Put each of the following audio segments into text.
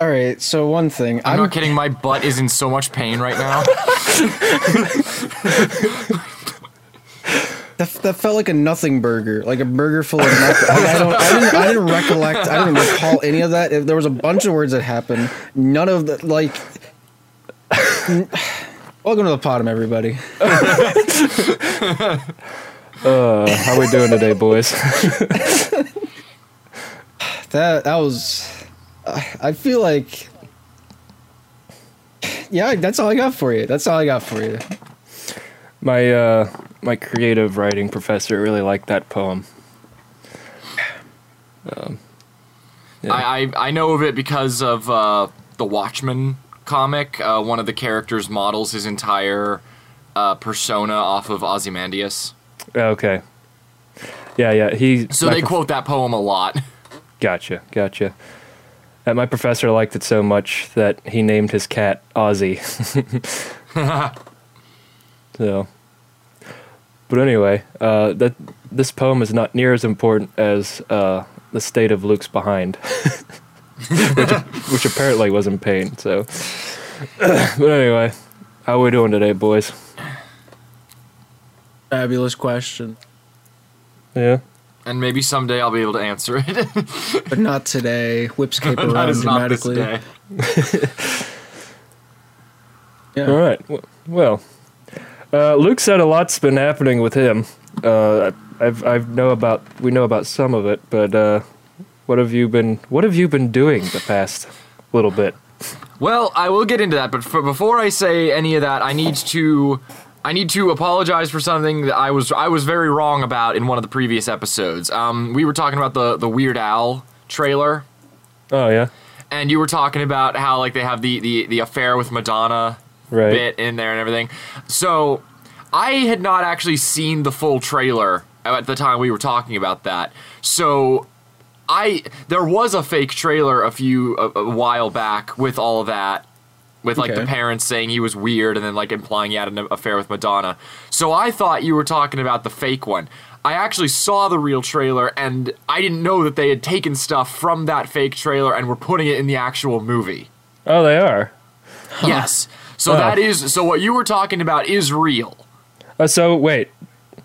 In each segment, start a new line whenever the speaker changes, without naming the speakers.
All right, so one thing.
I'm, not kidding. My butt is in so much pain right now.
That, that felt like a nothing burger, like a burger full of nothing. I, I, don't, I, didn't, I didn't recollect. I didn't recall any of that. There was a bunch of words that happened. None of the like. Welcome to the bottom, everybody.
Uh, how we doing today, boys?
That that was. I feel like. Yeah, that's all I got for you. That's all I got for you.
my uh, my creative writing professor really liked that poem. Um, yeah.
I, I I know of it because of uh, the Watchmen comic. Uh, one of the characters models his entire uh, persona off of Ozymandias.
okay. Yeah, yeah. He.
So they
prof-
quote that poem a lot.
Gotcha, gotcha. My professor liked it so much that he named his cat Ozzy. so, but anyway, uh, that this poem is not near as important as uh, the state of Luke's behind, which, which apparently was in pain. So, but anyway, how are we doing today, boys?
Fabulous question,
Yeah.
And maybe someday I'll be able to answer it.
but not today. Whips cape around
is not this
dramatically.
day.
Yeah.
All right. Well, uh, Luke said a lot's been happening with him. Uh, I've I've know about we know about some of it, but uh, what have you been What have you been doing the past little bit?
Well, I will get into that, but for, before I say any of that, I need to I need to apologize for something that I was I was very wrong about in one of the previous episodes. Um, we were talking about the the Weird Al trailer,
Oh yeah,
and you were talking about how like they have the the, the affair with Madonna
right.
bit in there and everything. So I had not actually seen the full trailer at the time we were talking about that. So I there was a fake trailer a few a, a while back with all of that with like the parents saying he was weird and then like implying he had an affair with Madonna. So I thought you were talking about the fake one. I actually saw the real trailer and I didn't know that they had taken stuff from that fake trailer and were putting it in the actual movie.
Oh, they are.
Yes. So
Oh.
that is so what you were talking about is real.
Uh, so wait,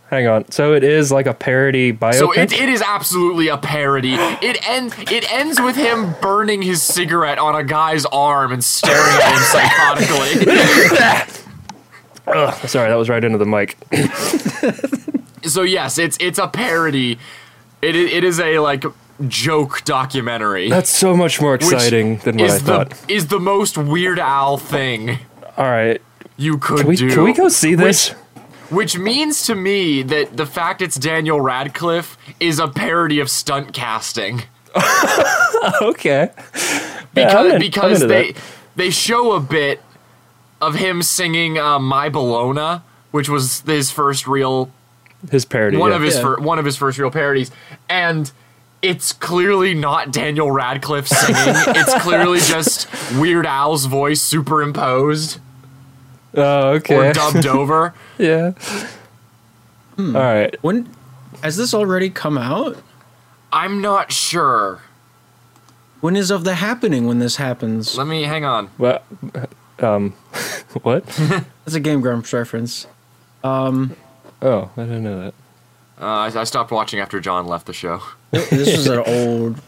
hang on. So it is like a parody biopic.
So it, it is absolutely a parody. It end it ends with him burning his cigarette on a guy's arm and staring at him psychotically.
Ugh, sorry, that was right into the mic.
so yes, it's it's a parody. It it is a like joke documentary.
That's so much more exciting than what I
the
thought.
is the most Weird Al thing
All right,
you could
can we
do.
can we go see this?
Which means to me that the fact it's Daniel Radcliffe is a parody of stunt casting.
okay.
because
Yeah, in-
because they
that.
they show a bit of him singing uh, "My Bologna," which was his first real
His parody.
one
yeah.
of his
Yeah.
fir- one of his first real parodies, and it's clearly not Daniel Radcliffe singing. it's clearly just Weird Al's voice superimposed
Oh, okay.
or dubbed over.
Yeah. All right.
When has this already come out?
I'm not sure.
When is of the happening when this happens?
Let me hang on.
Well, um, what?
That's a Game Grumps reference. Um,
Oh, I didn't know that.
Uh, I, I stopped watching after John left the show.
this is an old.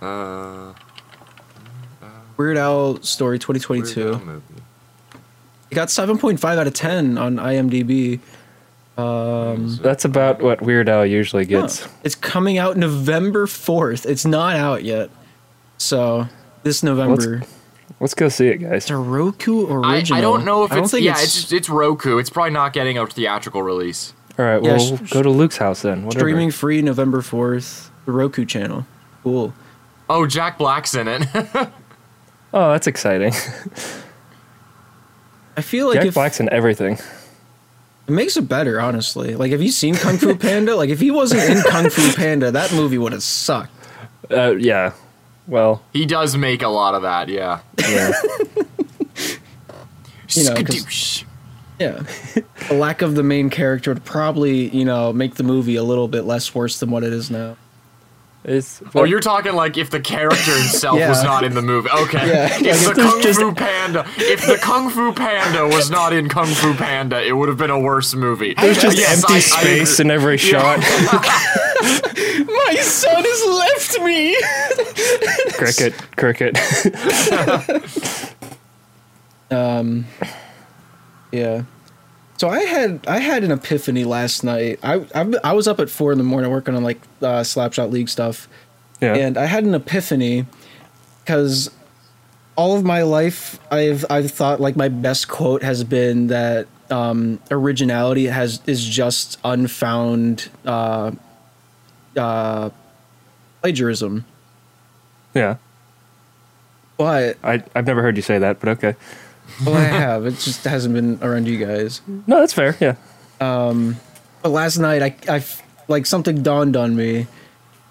Uh,
Weird Al Story 2022.
Al.
It got 7.5 out of 10 on IMDb. Um,
That's about what Weird Al usually gets.
huh. It's coming out November 4th. It's not out yet. So, this November.
Let's go see it, guys.
It's a Roku
I,
original.
I don't know if
I don't
it's
think
yeah it's just, it's Roku. It's probably not getting a theatrical release.
All right,
Yeah,
well,
sh-
go to Luke's house then. Whatever.
streaming free November 4th. The Roku channel. Cool.
Oh, Jack Black's in it.
Oh, that's exciting.
I feel like
Jack
if
Black's in everything.
it makes it better, honestly. Like, have you seen Kung Fu Panda? like, if he wasn't in Kung Fu Panda, that movie would have sucked.
Uh, yeah. Well,
he does make a lot of that. Yeah.
yeah.
You know, 'cause-
Skadoosh.
Yeah. the lack of the main character would probably, you know, make the movie a little bit less worse than what it is now.
It's,
Oh, you're talking like if the character himself was not in the movie. Okay.
Yeah,
If
like,
the Kung
just-
Fu Panda, if the Kung Fu Panda was not in Kung Fu Panda, it would have been a worse movie.
There's just
Yes,
empty
I- I
space
agree.
in every shot.
My son has left me.
cricket, cricket.
Um, yeah. So I had I had an epiphany last night. I I, I was up at four in the morning working on like uh, Slapshot League stuff,
yeah.
and I had an epiphany because all of my life I've I've thought like my best quote has been that um, originality has is just unfound uh, uh, plagiarism.
yeah.
But
I, I've never heard you say that, but okay.
Well, I have. It just hasn't been around you guys.
No, that's fair. Yeah.
Um, but last night, I, I like something dawned on me,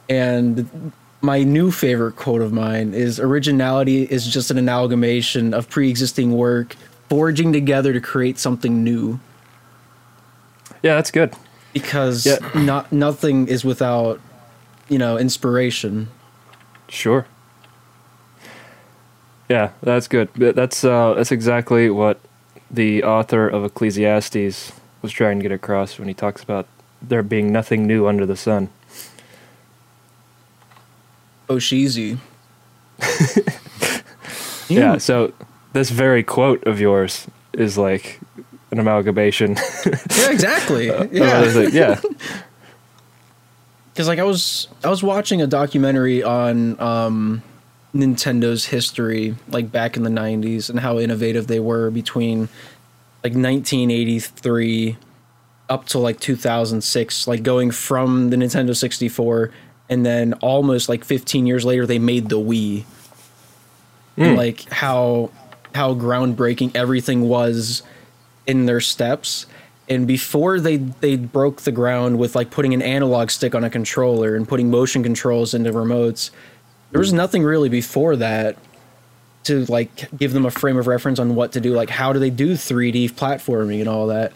and my new favorite quote of mine is: "Originality is just an amalgamation of pre-existing work, forging together to create something new."
Yeah, that's good.
Because
Yeah.
not nothing is without, you know, inspiration.
Sure. Yeah, that's good. That's uh, that's exactly what the author of Ecclesiastes was trying to get across when he talks about there being nothing new under the sun.
Oh, Oshizi.
Yeah. So this very quote of yours is like an amalgamation.
yeah, exactly.
yeah.
Yeah.
yeah.
because like I was I was watching a documentary on um, Nintendo's history, like back in the '90s, and how innovative they were between like 1983 up to like 2006, like going from the Nintendo 64, and then almost like 15 years later they made the Wii. And, like how how groundbreaking everything was in their steps and before they they broke the ground with like putting an analog stick on a controller and putting motion controls into remotes there was nothing really before that to like give them a frame of reference on what to do like how do they do 3d platforming and all that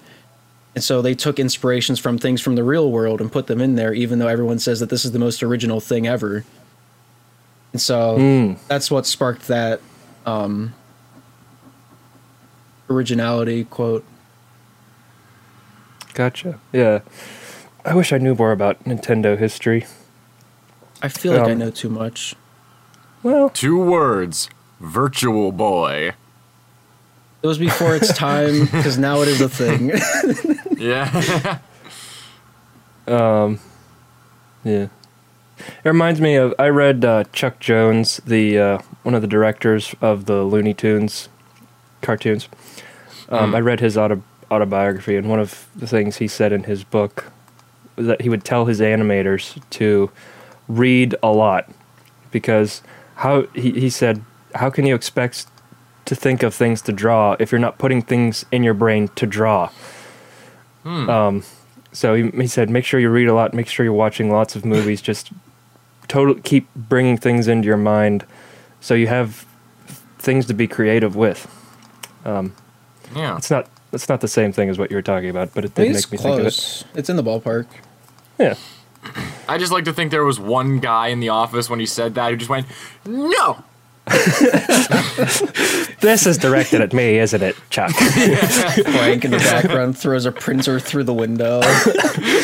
and so they took inspirations from things from the real world and put them in there even though everyone says that this is the most original thing ever and so
Mm.
that's what sparked that um originality quote
Gotcha. Yeah. I wish I knew more about Nintendo history.
I feel like I
Um,
know too much.
Well,
Two words: Virtual Boy.
It was before its time because now it is a thing.
Yeah.
Um, yeah. It reminds me of I read uh, Chuck Jones, the uh, one of the directors of the Looney Tunes cartoons. Um, I read his auto- autobiography, and one of the things he said in his book was that he would tell his animators to read a lot because how he, he said how can you expect to think of things to draw if you're not putting things in your brain to draw um, so he, he said, make sure you read a lot, make sure you're watching lots of movies, just total keep bringing things into your mind, so you have things to be creative with. Um,
yeah.
it's not it's not the same thing as what you were talking about, but it
I
did
it's
make me think of it.
It's in the ballpark.
Yeah,
I just like to think there was one guy in the office when he said that who just went, "No."
this is directed at me, isn't it, Chuck?
Frank in the background throws a printer through the window.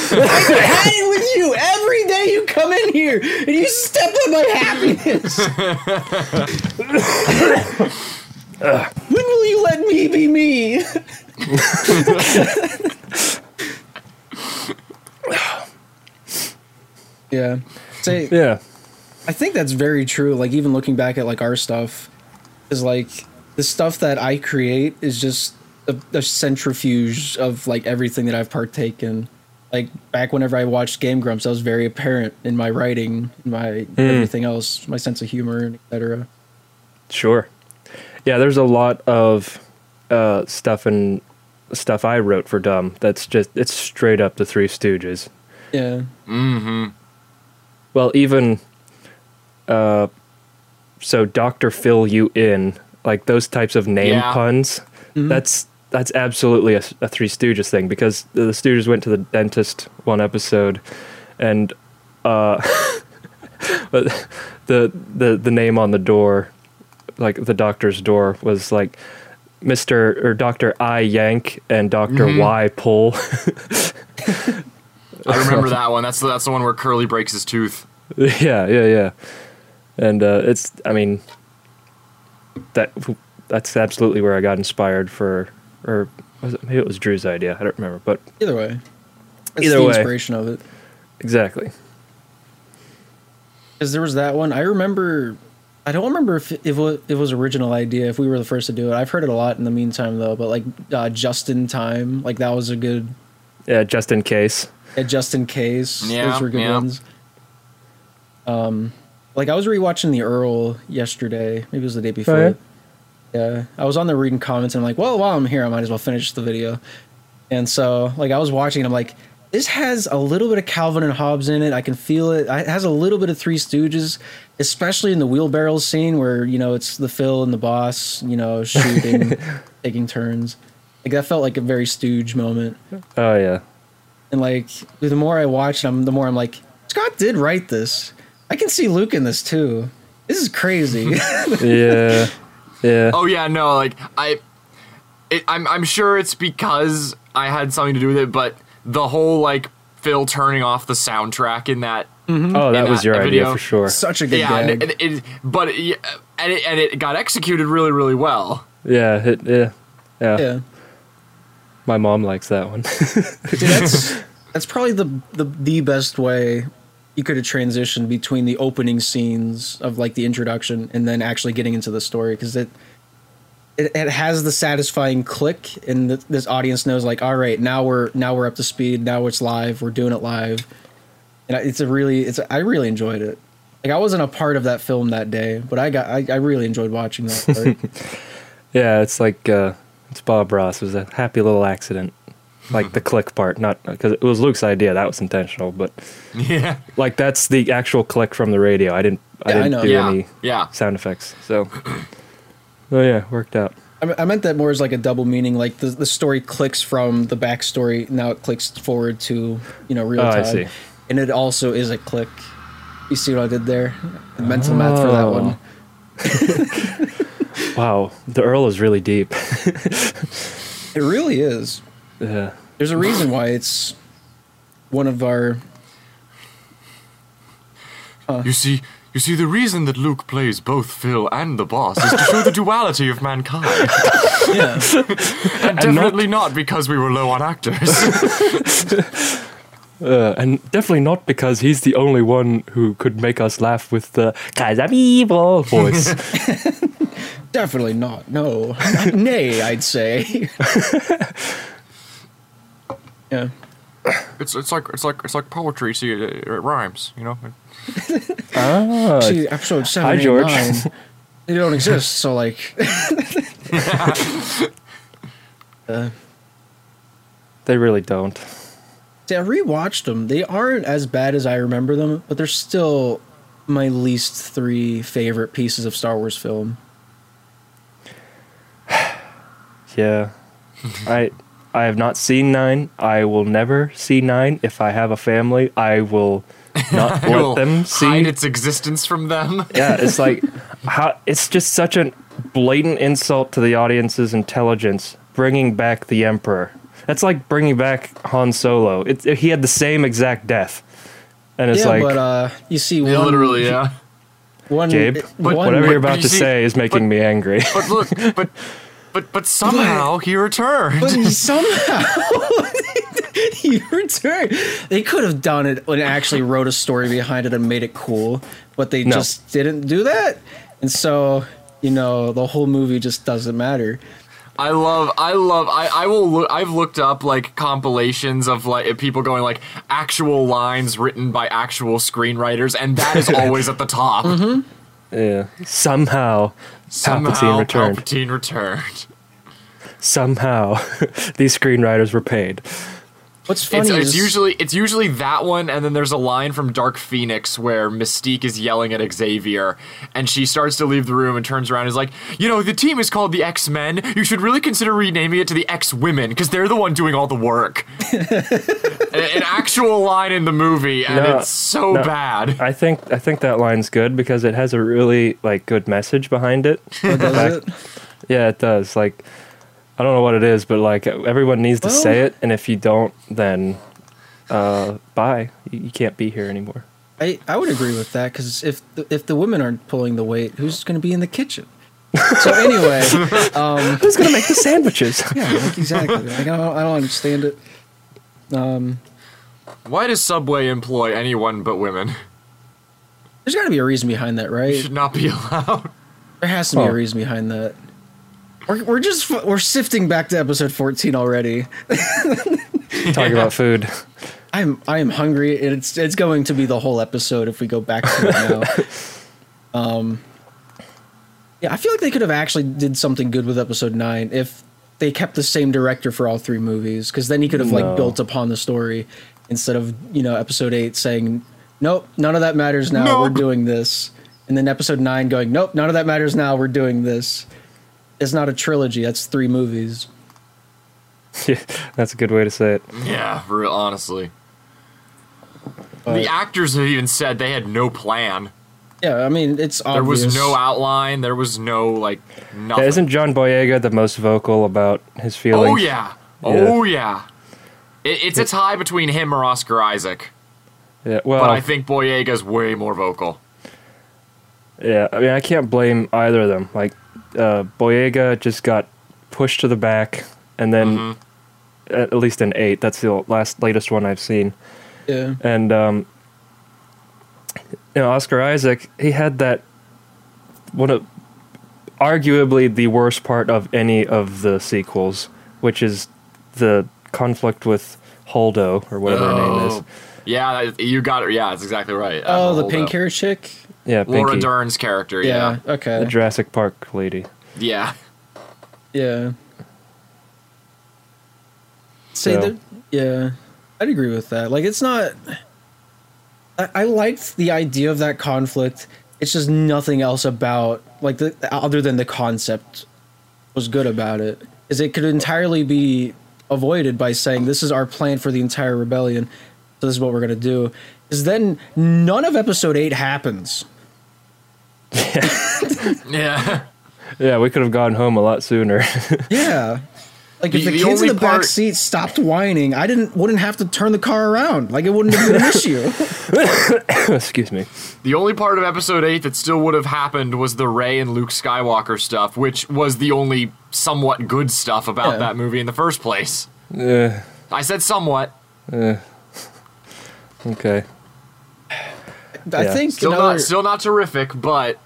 Hey, with
with you every day. You come in here and you step on my happiness. when will you let me be me? Yeah. Say,
Yeah.
I think that's very true. Like even looking back at like our stuff, is like the stuff that I create is just a, a centrifuge of like everything that I've partaken. Like back whenever I watched Game Grumps, that was very apparent in my writing, in my everything else, my sense of humor, and etc.
Sure. Yeah, there's a lot of uh, stuff and stuff I wrote for Dumb that's just it's straight up the Three Stooges.
Yeah,
Well, even uh, so, Doctor Fill You In, like those types of name
Yeah.
puns. That's that's absolutely a, a Three Stooges thing because the, the Stooges went to the dentist one episode, and uh, but the the the name on the door, like the doctor's door, was like. Mr. or Dr. I Yank and doctor Y Pull.
I remember that one. That's the, that's the one where Curly breaks his tooth.
yeah, yeah, yeah. And uh, it's, I mean, that that's absolutely where I got inspired for, or was it, maybe it was Drew's idea. I don't remember, but
either way, that's
Either
the
way.
inspiration of it.
exactly.
Because there was that one. I remember. I don't remember if it, if was, it was original idea. If we were the first to do it, I've heard it a lot in the meantime though. But like uh, just in time, like that was a good.
Yeah, just in case.
Yeah, just in case.
Yeah,
those were good
yeah.
ones. Um, like I was rewatching the Earl yesterday. Maybe it was the day before.
yeah?
Yeah, I was on there reading comments and I'm like, well, while I'm here, I might as well finish the video. And so, like, I was watching, and I'm like, this has a little bit of Calvin and Hobbes in it. I can feel it. It has a little bit of Three Stooges, especially in the wheelbarrows scene where you know it's the Phil and the boss, you know, shooting, taking turns. Like that felt like a very Stooge moment.
Oh yeah.
And like the more I watch, I'm the more I'm like, Scott did write this. I can see Luke in this too. This is crazy.
Yeah. yeah.
Oh yeah, no, like I, it, I'm I'm sure it's because I had something to do with it, but the whole like Phil turning off the soundtrack in that. Mm-hmm.
oh, that was
that
your idea
video.
for sure.
Such a good
yeah,
gag.
and it, it, but it, and it, and it got executed really really well.
Yeah. It, yeah. Yeah.
yeah.
My mom likes that one.
Dude, that's that's probably the, the the best way you could have transitioned between the opening scenes of like the introduction and then actually getting into the story because it, it it has the satisfying click and th- this audience knows like all right now we're now we're up to speed now it's live we're doing it live and it's a really it's a, I really enjoyed it like I wasn't a part of that film that day but I got I, I really enjoyed watching that part.
yeah, it's like uh, it's Bob Ross. It was a happy little accident. Like the click part, not because it was Luke's idea. That was intentional, but
Yeah,
like that's the actual click from the radio. I didn't. I
Yeah, I
didn't
know.
do
yeah,
any
yeah.
sound effects. So, oh yeah, worked out.
I, me- I meant that more as like a double meaning. Like the, the story clicks from the backstory, now it clicks forward to you know real
Oh, I
time,
see.
and it also is a click. You see what I did there? The mental math for that
Oh.
one.
Wow, the Earl is really deep.
It really is.
yeah.
There's a reason why it's one of our.
You see, you see, the reason that Luke plays both Phil and the boss is to show the duality of mankind,
Yeah,
and definitely not because we were low on actors.
Uh, and definitely not because he's the only one who could make us laugh with the "Cause I'm evil" voice.
Definitely not. No, nay, I'd say. yeah.
it's it's like it's like it's like poetry. See, it, it rhymes. You know.
ah,
See, episode seven,
hi,
eight,
George.
nine, They don't exist, so like. uh,
they really don't.
See, I rewatched them. They aren't as bad as I remember them, but they're still my least three favorite pieces of Star Wars film.
Yeah, I I have not seen nine. I will never see nine. If I have a family, I will not
It will
let them see.
hide its existence from them.
yeah, it's like how it's just such a blatant insult to the audience's intelligence. Bringing back the Emperor. That's like bringing back Han Solo. It's he had the same exact death. and it's
yeah,
like
but uh, you see one
literally, yeah.
one
Gabe,
one-
whatever
but
you're about
you
to
see-
say is making
but-
me angry.
But look, but but but somehow he returned.
But somehow he returned. They could have done it and actually wrote a story behind it and made it cool, but they
No.
just didn't do that. And so, you know, the whole movie just doesn't matter.
I love, I love, I, I will look, I've looked up like compilations of like people going like actual lines written by actual screenwriters, and that is always at the top. Mm-hmm.
yeah. Somehow,
Somehow
Palpatine returned.
Palpatine returned.
Somehow, these screenwriters were paid.
What's funny
It's,
is
it's usually it's usually that one, and then there's a line from Dark Phoenix where Mystique is yelling at Xavier, and she starts to leave the room and turns around and is like, you know, the team is called the X Men. You should really consider renaming it to the X Women because they're the one doing all the work. an, an actual line in the movie, and
No,
it's so
no.
bad.
I think I think that line's good because it has a really like good message behind it.
Oh, does it?
Yeah, it does. Like, I don't know what it is, but like everyone needs to
Well-
say it, and if you don't, then uh, bye. You, you can't be here anymore.
I, I would agree with that because if the, if the women aren't pulling the weight, who's going to be in the kitchen? So anyway, um,
Who's gonna make the sandwiches?
yeah, like exactly. Like, I don't I don't understand it. Um,
Why does Subway employ anyone but women?
there's got to be a reason behind that, right?
Should not be allowed.
There has to be
Huh.
a reason behind that. We're, we're just we're sifting back to episode 14 already.
Talking about food.
I'm I am hungry. and It's it's going to be the whole episode if we go back to it now. um, yeah, I feel like they could have actually did something good with episode nine if they kept the same director for all three movies, because then he could have like built upon the story instead of you know episode eight saying, "Nope, none of that matters now. We're doing this," and then episode nine going, "Nope, none of that matters now. We're doing this." It's not a trilogy. That's three movies.
Yeah, that's a good way to say it.
Yeah, real, honestly.
But-
the actors have even said they had no plan.
Yeah, I mean it's
There was no outline. There was no like nothing.
Yeah, isn't John Boyega the most vocal about his feelings?
oh yeah. Oh yeah. It, it's a tie between him or Oscar Isaac,
Yeah. Well,
but I think Boyega's way more vocal.
yeah. I mean, I can't blame either of them. Like, uh, Boyega just got pushed to the back, and then
Mm-hmm.
at, at least in eight. That's the last latest one I've seen.
Yeah.
And um, you know, Oscar Isaac, he had that one of arguably the worst part of any of the sequels, which is the conflict with Holdo or whatever her name is.
Oh. Yeah, you got it. Yeah, that's exactly right.
Oh, the
Admiral
pink
Holdo.
hair chick.
Yeah,
Laura
Pinky,
Dern's character.
Yeah.
Yeah.
Okay.
the Jurassic Park lady.
Yeah.
yeah. Say
So-
that. Yeah, I'd agree with that. Like, it's not. I, I liked the idea of that conflict. It's just nothing else about like the other than the concept was good about it. Is it could entirely be avoided by saying this is our plan for the entire rebellion. So this is what we're gonna do. Is then none of episode eight happens.
Yeah.
Yeah, we could have gone home a lot sooner.
Yeah. Like if
The-
the,
the
kids in
only
the back seat stopped whining, I didn't wouldn't have to turn the car around. Like it wouldn't have been an issue.
Excuse me.
The only part of episode 8 that still would have happened was the Rey and Luke Skywalker stuff, which was the only somewhat good stuff about
Yeah.
that movie in the first place.
Uh,
I said somewhat.
okay.
I
Yeah.
think
Still
another,
not still not terrific, but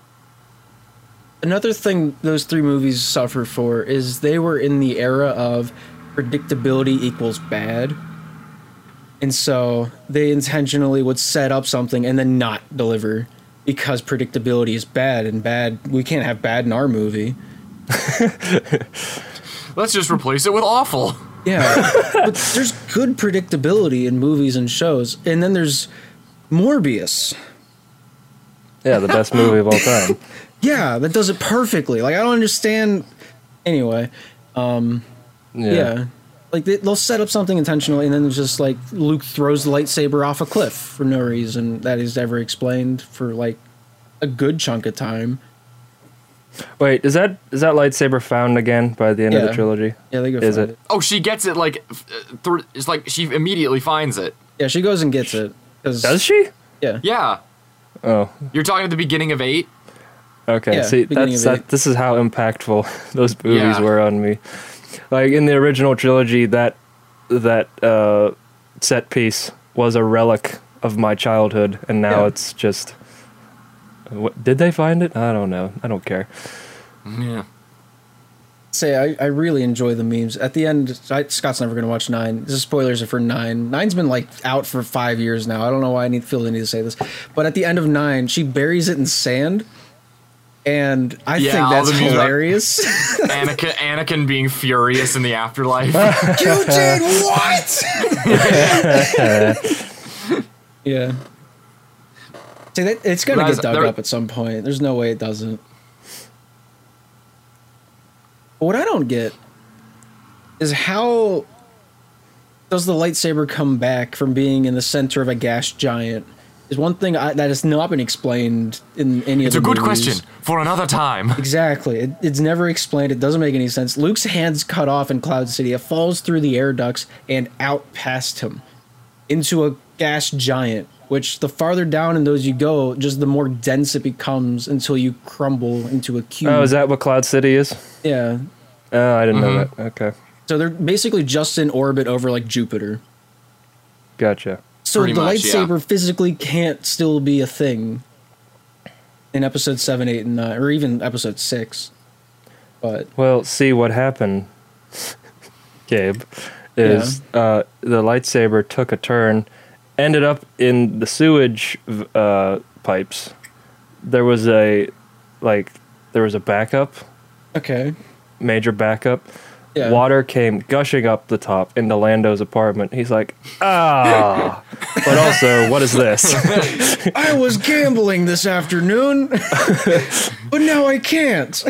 another thing those three movies suffer for is they were in the era of predictability equals bad. And so they intentionally would set up something and then not deliver because predictability is bad and bad we can't have bad in our movie.
let's just replace it with awful.
Yeah. but there's good predictability in movies and shows. And then there's Morbius.
Yeah, the best movie of all time.
Yeah, that does it perfectly. Like I don't understand. Anyway,
Yeah.
yeah, like they, they'll set up something intentionally, and then it's just like Luke throws the lightsaber off a cliff for no reason that is ever explained for like a good chunk of time.
Wait, is that is that lightsaber found again by the end of the trilogy?
Yeah, they go.
Is
find
it?
Oh, she gets it like f- uh, it's like she immediately finds it.
Yeah, she goes and gets it. 'Cause-
Does she?
Yeah.
Yeah.
Oh,
You're talking at the beginning of eight?
okay.
Yeah,
See, that's that, this is how impactful those movies
Yeah.
were on me. Like in the original trilogy, that that uh, set piece was a relic of my childhood, and now
Yeah.
it's just. What, did they find it? I don't know. I don't care.
Yeah.
Say, I, I really enjoy the memes. At the end, I, Scott's never going to watch nine. This is spoilers are for nine. Nine's been like out for five years now. I don't know why I need feel the need to say this, but at the end of nine, she buries it in sand, and I
Yeah,
think that's
the
hilarious.
Anakin, Anakin being furious in the afterlife.
you did what? yeah. See, that, it's gonna get dug
there-
up at some point. There's no way it doesn't. But what I don't get is how does the lightsaber come back from being in the center of a gas giant? Is one thing I, that has not been explained in any
it's
of the It's a
good
movies.
question for another time.
Exactly. It, it's never explained. It doesn't make any sense. Luke's hands cut off in Cloud City. It falls through the air ducts and out past him into a gas giant. Which the farther down in those you go, just the more dense it becomes until you crumble into a cube.
Oh, is that what Cloud City is?
yeah.
Oh, I didn't know
Mm-hmm.
that. Okay,
So they're basically just in orbit over like Jupiter.
gotcha.
So
Pretty
the
much, yeah.
lightsaber physically can't still be a thing in episode seven, eight, and nine, or even episode six. But
Well, see what happened, Gabe, is uh, the lightsaber took a turn, ended up in the sewage uh, pipes. There was a like there was a backup,
okay,
major backup.
yeah.
Water came gushing up the top into Lando's apartment. He's like, ah. but also, what is this?
I was gambling this afternoon, but now I can't.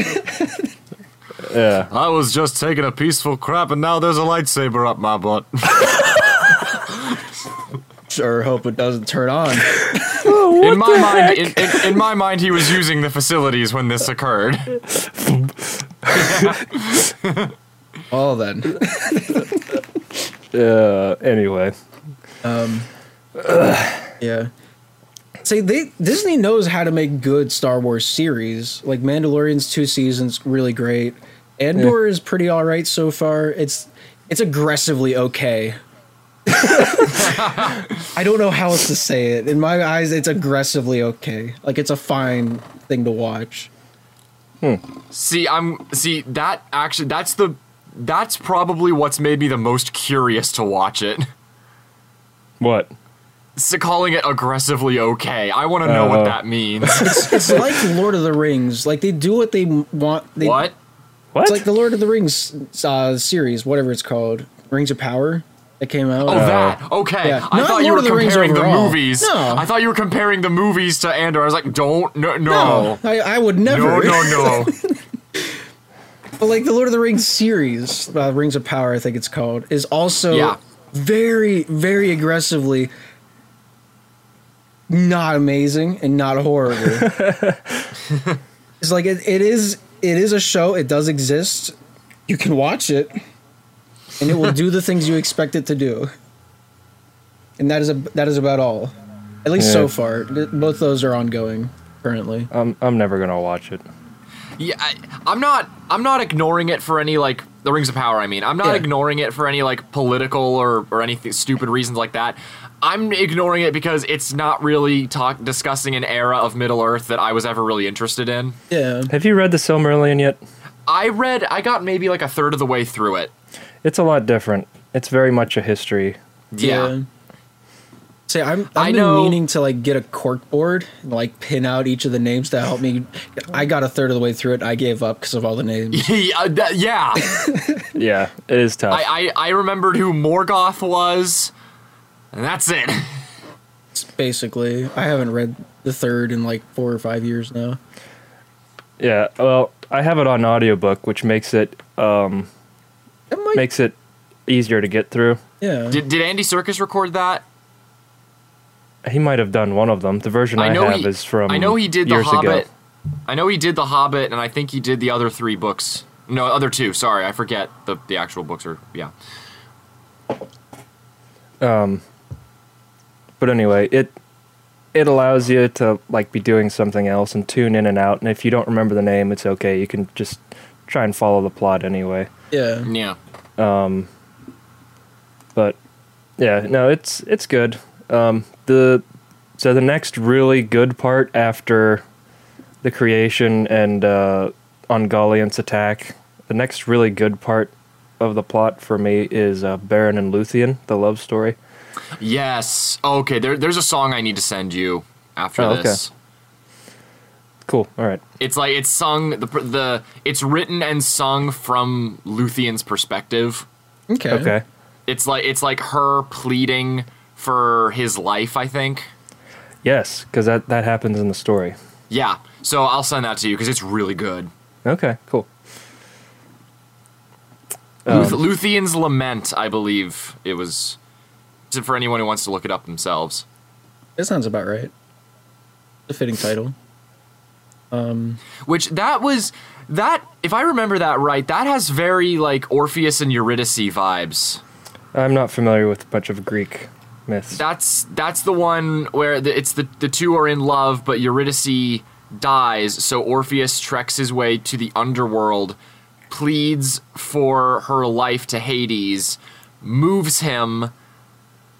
yeah.
I was just taking a peaceful crap, and now there's a lightsaber up my butt.
Sure, hope it doesn't turn on.
in my mind, in, in, in my mind, he was using the facilities when this occurred.
Well then,
Uh, anyway, Um.
yeah. See, they Disney knows how to make good Star Wars series. Like Mandalorian's two seasons, really great. Andor is pretty all right so far. It's it's aggressively okay. I don't know how else to say it. In my eyes, it's aggressively okay. Like it's a fine thing to watch.
See, I'm see that actually that's the that's probably what's made me the most curious to watch it.
what?
So calling it aggressively okay. I want to know
Oh.
what that means.
It's like Lord of the Rings. Like they do what they want. They,
what?
What?
It's like the Lord of the Rings uh, series, whatever it's called, Rings of Power that came out.
Oh, that. Okay.
Yeah.
I
Not
thought you were
of the Rings
comparing the movies.
No.
I thought you were comparing the movies to Andor. I was like, don't, no, no.
no, I, I would never.
No, no, no.
But like the Lord of the Rings series, uh, Rings of Power, I think it's called, is also
Yeah.
very, very aggressively not amazing and not horrible. it's like it, it is. It is a show. It does exist. You can watch it, and it will do the things you expect it to do. And that is a that is about all. At least so far. Both those are ongoing currently.
I'm I'm never gonna watch it.
Yeah, I, I'm not. I'm not ignoring it for any like the Rings of Power. I mean, I'm not
Yeah.
ignoring it for any like political or or anything stupid reasons like that. I'm ignoring it because it's not really talk discussing an era of Middle Earth that I was ever really interested in.
Yeah.
Have you read the Silmarillion yet?
I read. I got maybe like a third of the way through it.
It's a lot different. It's very much a history.
Yeah.
See, I'm I've
I
been
know-
meaning to like get a cork board and like pin out each of the names to help me. I got a third of the way through it. I gave up because of all the names.
yeah, that- yeah.
Yeah, it is tough.
I, I I remembered who Morgoth was, and that's it.
It's Basically, I haven't read the third in like four or five years now.
yeah, well, I have it on audiobook, which makes it um
It might,
makes it easier to get through.
yeah.
Did did Andy Serkis record that?
He might have done one of them. The version I, have
he,
is from
I know he did the Hobbit.
ago.
I know he did the Hobbit, and I think he did the other three books. No, other two. Sorry, I forget the the actual books are. Yeah. Um.
But anyway, it it allows you to like be doing something else and tune in and out. And if you don't remember the name, it's okay. You can just try and follow the plot anyway.
Yeah.
Yeah.
But yeah, no, it's it's good. Um, the so the next really good part after the creation and uh, Ungoliant's attack, the next really good part of the plot for me is uh, Beren and Luthien, the love story.
Yes. Okay. There, there's a song I need to send you after
Oh, okay.
This.
Cool. All right.
It's like it's sung the the it's written and sung from Luthien's perspective.
Okay.
Okay.
It's like it's like her pleading for his life. I think.
Yes, because that that happens in the story.
Yeah. So I'll send that to you because it's really good.
Okay. Cool.
Luth-
Um,
Luthien's Lament, I believe it was. Is it For anyone who wants to look it up themselves.
It sounds about right. The fitting title.
Um, Which that was that if I remember that right, that has very like Orpheus and Eurydice vibes.
I'm not familiar with a bunch of Greek myths.
That's that's the one where the, it's the the two are in love, but Eurydice dies, so Orpheus treks his way to the underworld, pleads for her life to Hades, moves him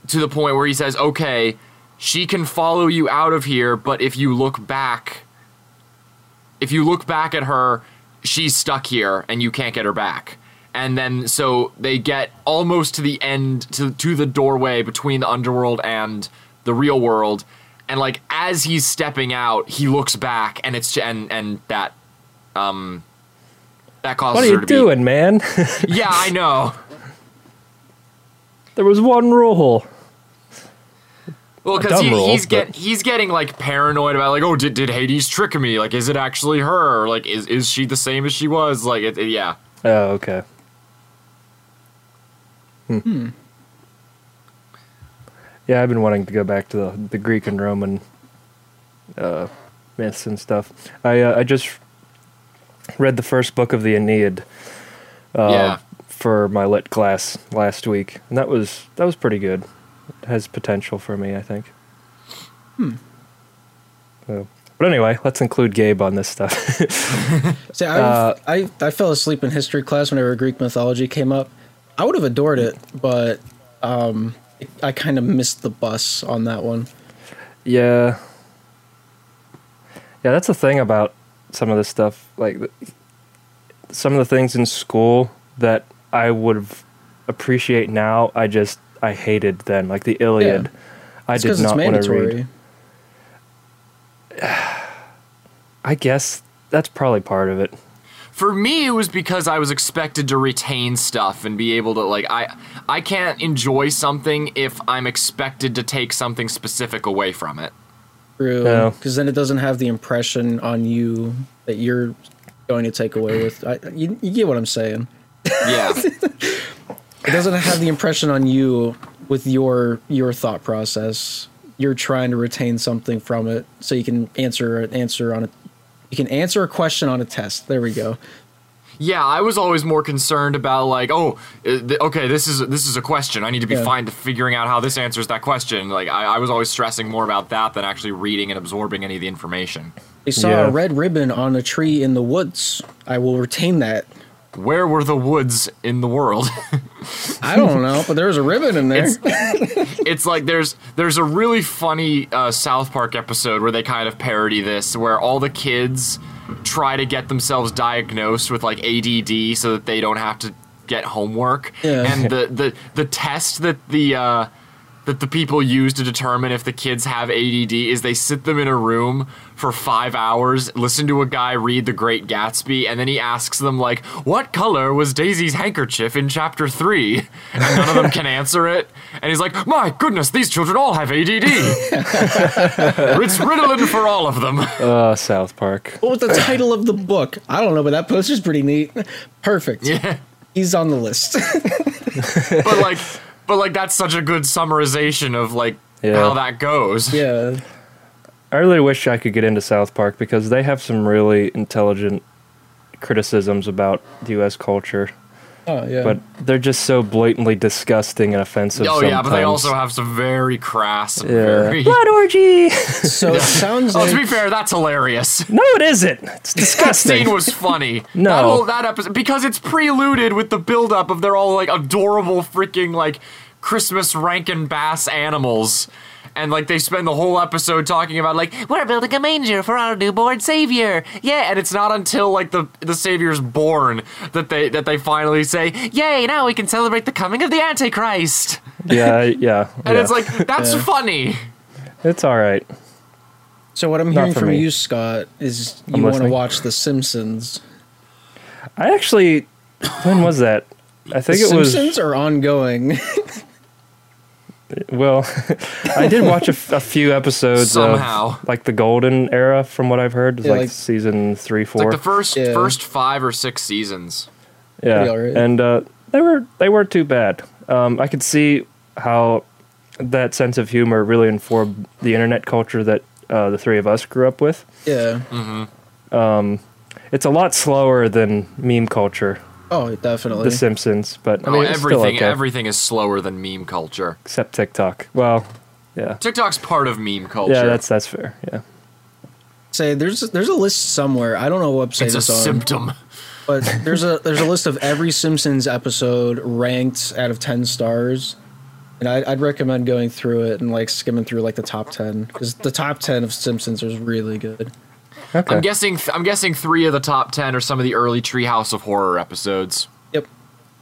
to the point where he says, "Okay, she can follow you out of here, but if you look back, if you look back at her, she's stuck here and you can't get her back." And then so they get almost to the end to to the doorway between the underworld and the real world. And like as he's stepping out, he looks back and it's and and that um that causes
what are you doing, man?
Yeah, I know.
there was one rule.
Well, because he,
rule,
he's
but-
get he's getting like paranoid about like, oh, did, did Hades trick me? Like, is it actually her? Like, is is she the same as she was? Like, it, it- yeah,
Oh, okay. Hmm. Yeah, I've been wanting to go back to the, the Greek and Roman uh, myths and stuff. I uh, I just read the first book of the Aeneid uh,
yeah.
for my lit class last week, and that was that was pretty good. Has potential for me, I think. Hmm. So, but anyway, let's include Gabe on this stuff.
See, I,
Uh,
I I fell asleep in history class whenever Greek mythology came up. I would have adored it, but um, I kind of missed the bus on that one.
Yeah. Yeah, that's the thing about some of this stuff. Like, some of the things in school that I would appreciate now, I just I hated then. Like the Iliad, I did not want to read. I guess that's probably part of it.
For me, it was because I was expected to retain stuff and be able to like I I can't enjoy something if I'm expected to take something specific away from it.
True,
No.
because then it doesn't have the impression on you that you're going to take away with. I, you, you get what I'm saying?
Yeah.
It doesn't have the impression on you with your your thought process. You're trying to retain something from it, so you can answer an answer on a. You can answer a question on a test. There we go.
Yeah, I was always more concerned about like, oh, uh, okay, this is this is a question. I need to be
Yeah.
fine to figuring out how this answers that question. Like, I, I was always stressing more about that than actually reading and absorbing any of the information.
They saw
Yeah.
a red ribbon on a tree in the woods. I will retain that.
Where were the woods in the world?
I don't know, but there was a ribbon in there.
It's, it's like there's there's a really funny uh, South Park episode where they kind of parody this, where all the kids try to get themselves diagnosed with like ADD so that they don't have to get homework.
Yeah.
And the the the test that the uh, that the people use to determine if the kids have ADD is they sit them in a room for five hours, listen to a guy read The Great Gatsby, and then he asks them like, "What color was Daisy's handkerchief in Chapter 3? And none of them can answer it. And he's like, "My goodness, these children all have ADD. it's Ritalin for all of them."
Uh, South Park.
what was the title of the book? I don't know, but that poster's pretty neat. Perfect.
Yeah.
He's on the list.
But like, but like that's such a good summarization of like
Yeah.
how that goes.
yeah.
I really wish I could get into South Park because they have some really intelligent criticisms about the U.S. culture.
Oh yeah.
but they're just so blatantly disgusting and offensive.
Oh yeah, but they also have some very crass, and
yeah.
very.
blood orgy.
so it sounds
Oh,
like
to be fair, that's hilarious.
no, it isn't. It's
That
disgusting.
scene was funny.
No.
that, whole, that episode because it's preluded with the buildup of they're all like adorable freaking like Christmas Rankin Bass animals. And like they spend the whole episode talking about like we're building a manger for our newborn savior, yeah. And it's not until like the the savior's born that they that they finally say, "Yay! Now we can celebrate the coming of the Antichrist."
yeah, yeah.
And
yeah.
it's like that's
Yeah.
funny.
it's all right.
so. What I'm
Not
hearing from
me.
you, Scott, is you want to watch The Simpsons.
I actually, when was that? I
The
think it was.
Simpsons are ongoing.
Well, I did watch a, f- a few episodes
Somehow.
of like the golden era, from what I've heard. It's
Yeah,
like,
like-
season three,
It's
four.
like the first
Yeah.
first five or six seasons.
yeah,
pretty alright.
and uh, they were they weren't too bad. Um, I could see how that sense of humor really informed the internet culture that uh, the three of us grew up with.
yeah.
It's a lot slower than meme culture,
Oh, definitely.
The Simpsons, but I
Oh,
mean, it's still
everything
okay,
everything is slower than meme culture.
except TikTok. Well, yeah,
TikTok's part of meme culture.
yeah, that's that's fair. Yeah,
Say there's there's a list somewhere. I don't know what website
it's a
it's on,
symptom.
but there's a there's a list of every Simpsons episode ranked out of ten stars, and I'd recommend going through it and like skimming through like the top ten because the top ten of Simpsons is really good.
Okay.
I'm guessing I'm guessing three of the top ten are some of the early Treehouse of Horror episodes.
Yep,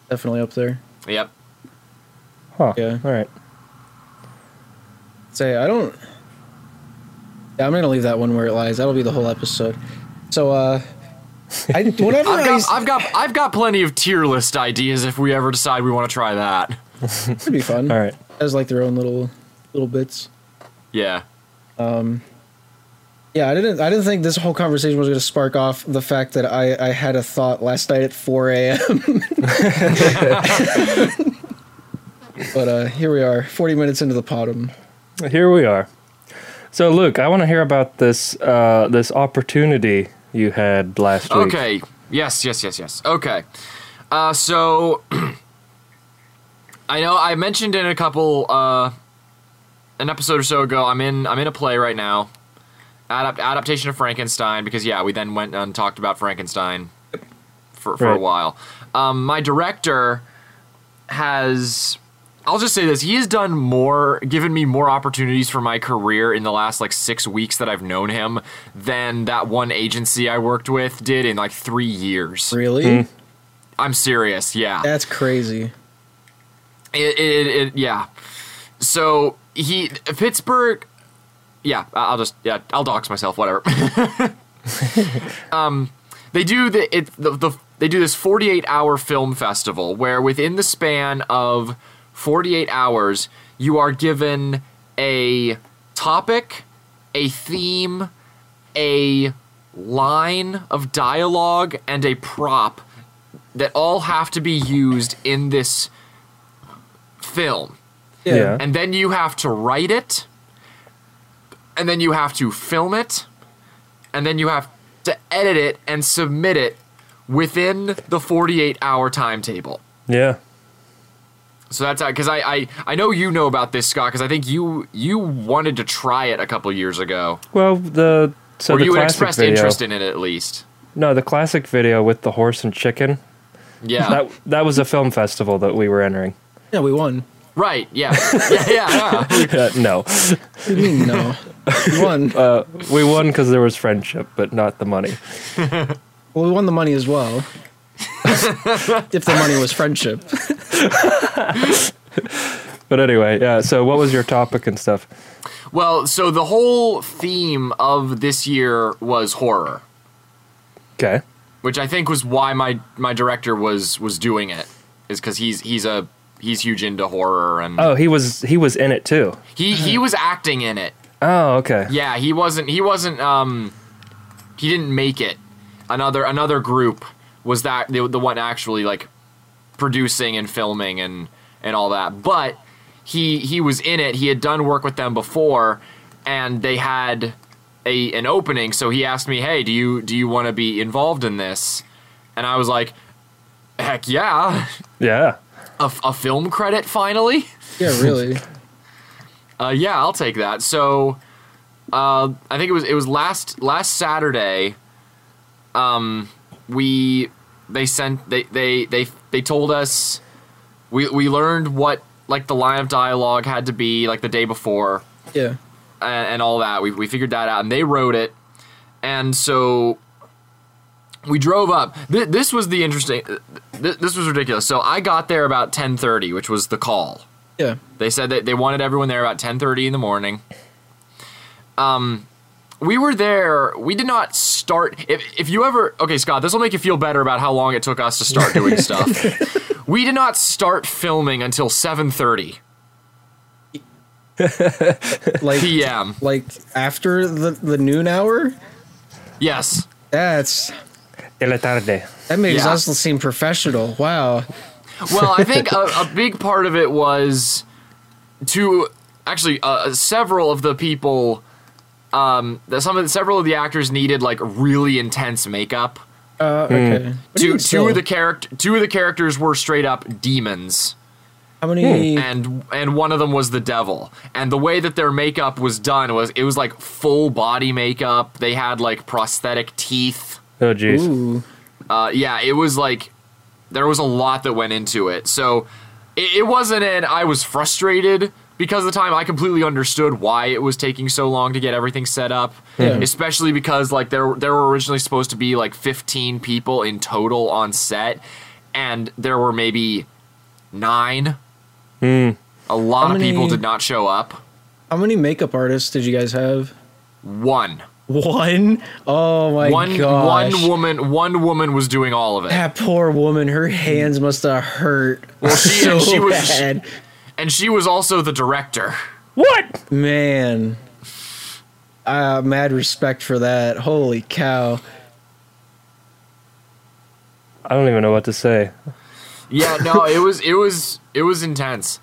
definitely up there.
Yep.
Huh.
Yeah.
All right.
Say I don't. Yeah, I'm gonna leave that one where it lies. That'll be the whole episode. So uh, I whenever
I've
I
got I've got I've got plenty of tier list ideas if we ever decide we want to try that.
it'd be fun.
All right.
As like their own little little bits.
Yeah.
Yeah, I didn't. I didn't think this whole conversation was going to spark off the fact that I, I had a thought last night at 4 a.m. but uh, here we are, 40 minutes into the bottom.
Here we are. So, Luke, I want to hear about this uh, this opportunity you had last week.
Okay. Yes, yes, yes, yes. Okay. Uh, so I know I mentioned in a couple uh, an episode or so ago. I'm in I'm in a play right now. Adapt, adaptation of Frankenstein because yeah, we then went and talked about Frankenstein for for a while. Um, my director has I'll just say this. He has done more, given me more opportunities for my career in the last like six weeks that I've known him than that one agency I worked with did in like three years.
Really?
I'm serious. Yeah.
That's crazy.
It, it, it, yeah. So he, Pittsburgh, yeah, I- I'll just, yeah, I'll dox myself, whatever. um, they do the, it, the, the, they do this 48 hour film festival where within the span of 48 hours, you are given a topic, a theme, a line of dialogue, and a prop that all have to be used in this film.
Yeah.
Yeah.
And then you have to write it, and then you have to film it, and then you have to edit it and submit it within the 48 hour timetable.
Yeah.
So that's uh, because I, I I know you know about this, Scott, because I think you you wanted to try it a couple years ago,
Well, the so
or
the
you
classic
expressed
video.
interest in it at least.
No, the classic video with the horse and chicken.
Yeah,
That that was a film festival that we were entering.
Yeah, we won.
Right. Yeah, yeah, yeah. yeah.
Uh, no,
What do you mean, no? we won.
uh, we won because there was friendship, but not the money.
Well, we won the money as well. if the money was friendship.
But anyway, yeah. So, what was your topic and stuff?
Well, so the whole theme of this year was horror.
Okay.
which I think was why my my director was was doing it is because he's he's a he's huge into horror and
Oh, he was he was in it too.
he he was acting in it.
Oh, okay.
Yeah, he wasn't he wasn't um he didn't make it. Another another group was that the, the one actually like producing and filming and and all that. But he he was in it. He had done work with them before and they had a an opening, so he asked me, "Hey, do you do you want to be involved in this?" And I was like, Heck yeah.
Yeah.
A, a film credit finally?
Yeah, really.
Uh, yeah, I'll take that. So, uh, I think it was it was last last Saturday. Um, we they sent they they they they told us we we learned what like the line of dialogue had to be like the day before
yeah.
and, and all that. We we figured that out, and they wrote it, and so we drove up. Th- this was the interesting. Th- this was ridiculous. So I got there about ten thirty, which was the call.
Yeah.
They said that they wanted everyone there about 10:30 in the morning. Um we were there. We did not start if if you ever Okay, Scott, this will make you feel better about how long it took us to start doing stuff. we did not start filming until 7:30
Like
p.m.
like after the the noon hour.
Yes.
That's
De la tarde.
that makes
Yeah.
us seem professional. Wow.
Well, I think a, a big part of it was to actually uh, several of the people um that some of the, several of the actors needed like really intense makeup.
Uh, okay. But
two two of the character two of the characters were straight up demons
how many?
and and one of them was the devil and the way that their makeup was done was it was like full body makeup they had like prosthetic teeth
Oh, jeez.
Uh, yeah it was like there was a lot that went into it. So it, it wasn't an i was frustrated because of the time. I completely understood why it was taking so long to get everything set up
Yeah.
especially because like there there were originally supposed to be like 15 people in total on set and there were maybe nine. A lot
How
of people did not show up.
How many makeup artists did you guys have?
one
One. Oh my
one
gosh.
one woman one woman was doing all of it
That poor woman. Her hands must have hurt.
Well, she-
so
she was-
bad.
and she was also the director
What?
Man. Uh, mad respect for that. Holy cow.
I don't even know what to say.
yeah no it was it was it was intense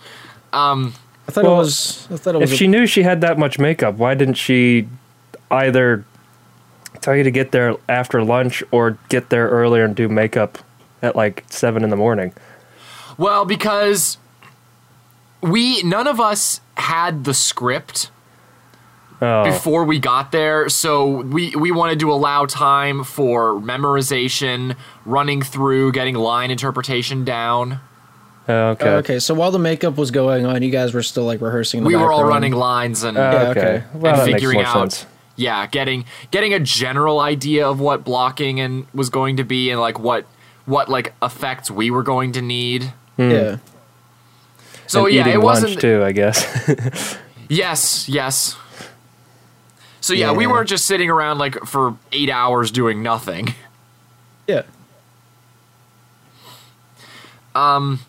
um
I thought
Well,
it was. I thought it was.
If
a-
she knew she had that much makeup, why didn't she either tell you to get there after lunch or get there earlier and do makeup at like seven in the morning?
Well, because we none of us had the script
Oh,
before we got there, so we we wanted to allow time for memorization, running through, getting line interpretation down.
oh, okay.
Oh, okay, so while the makeup was going on, you guys were still like rehearsing. in the
We were all running lines and
Oh,
Yeah,
okay.
okay.
Well,
and figuring out
sense.
Yeah, getting getting a general idea of what blocking and was going to be and like what what like effects we were going to need.
Yeah.
So
and
yeah,
eating
it wasn't
lunch too, I guess.
Yes, yes. So yeah, we weren't just sitting around like for eight hours doing nothing.
Yeah.
Um.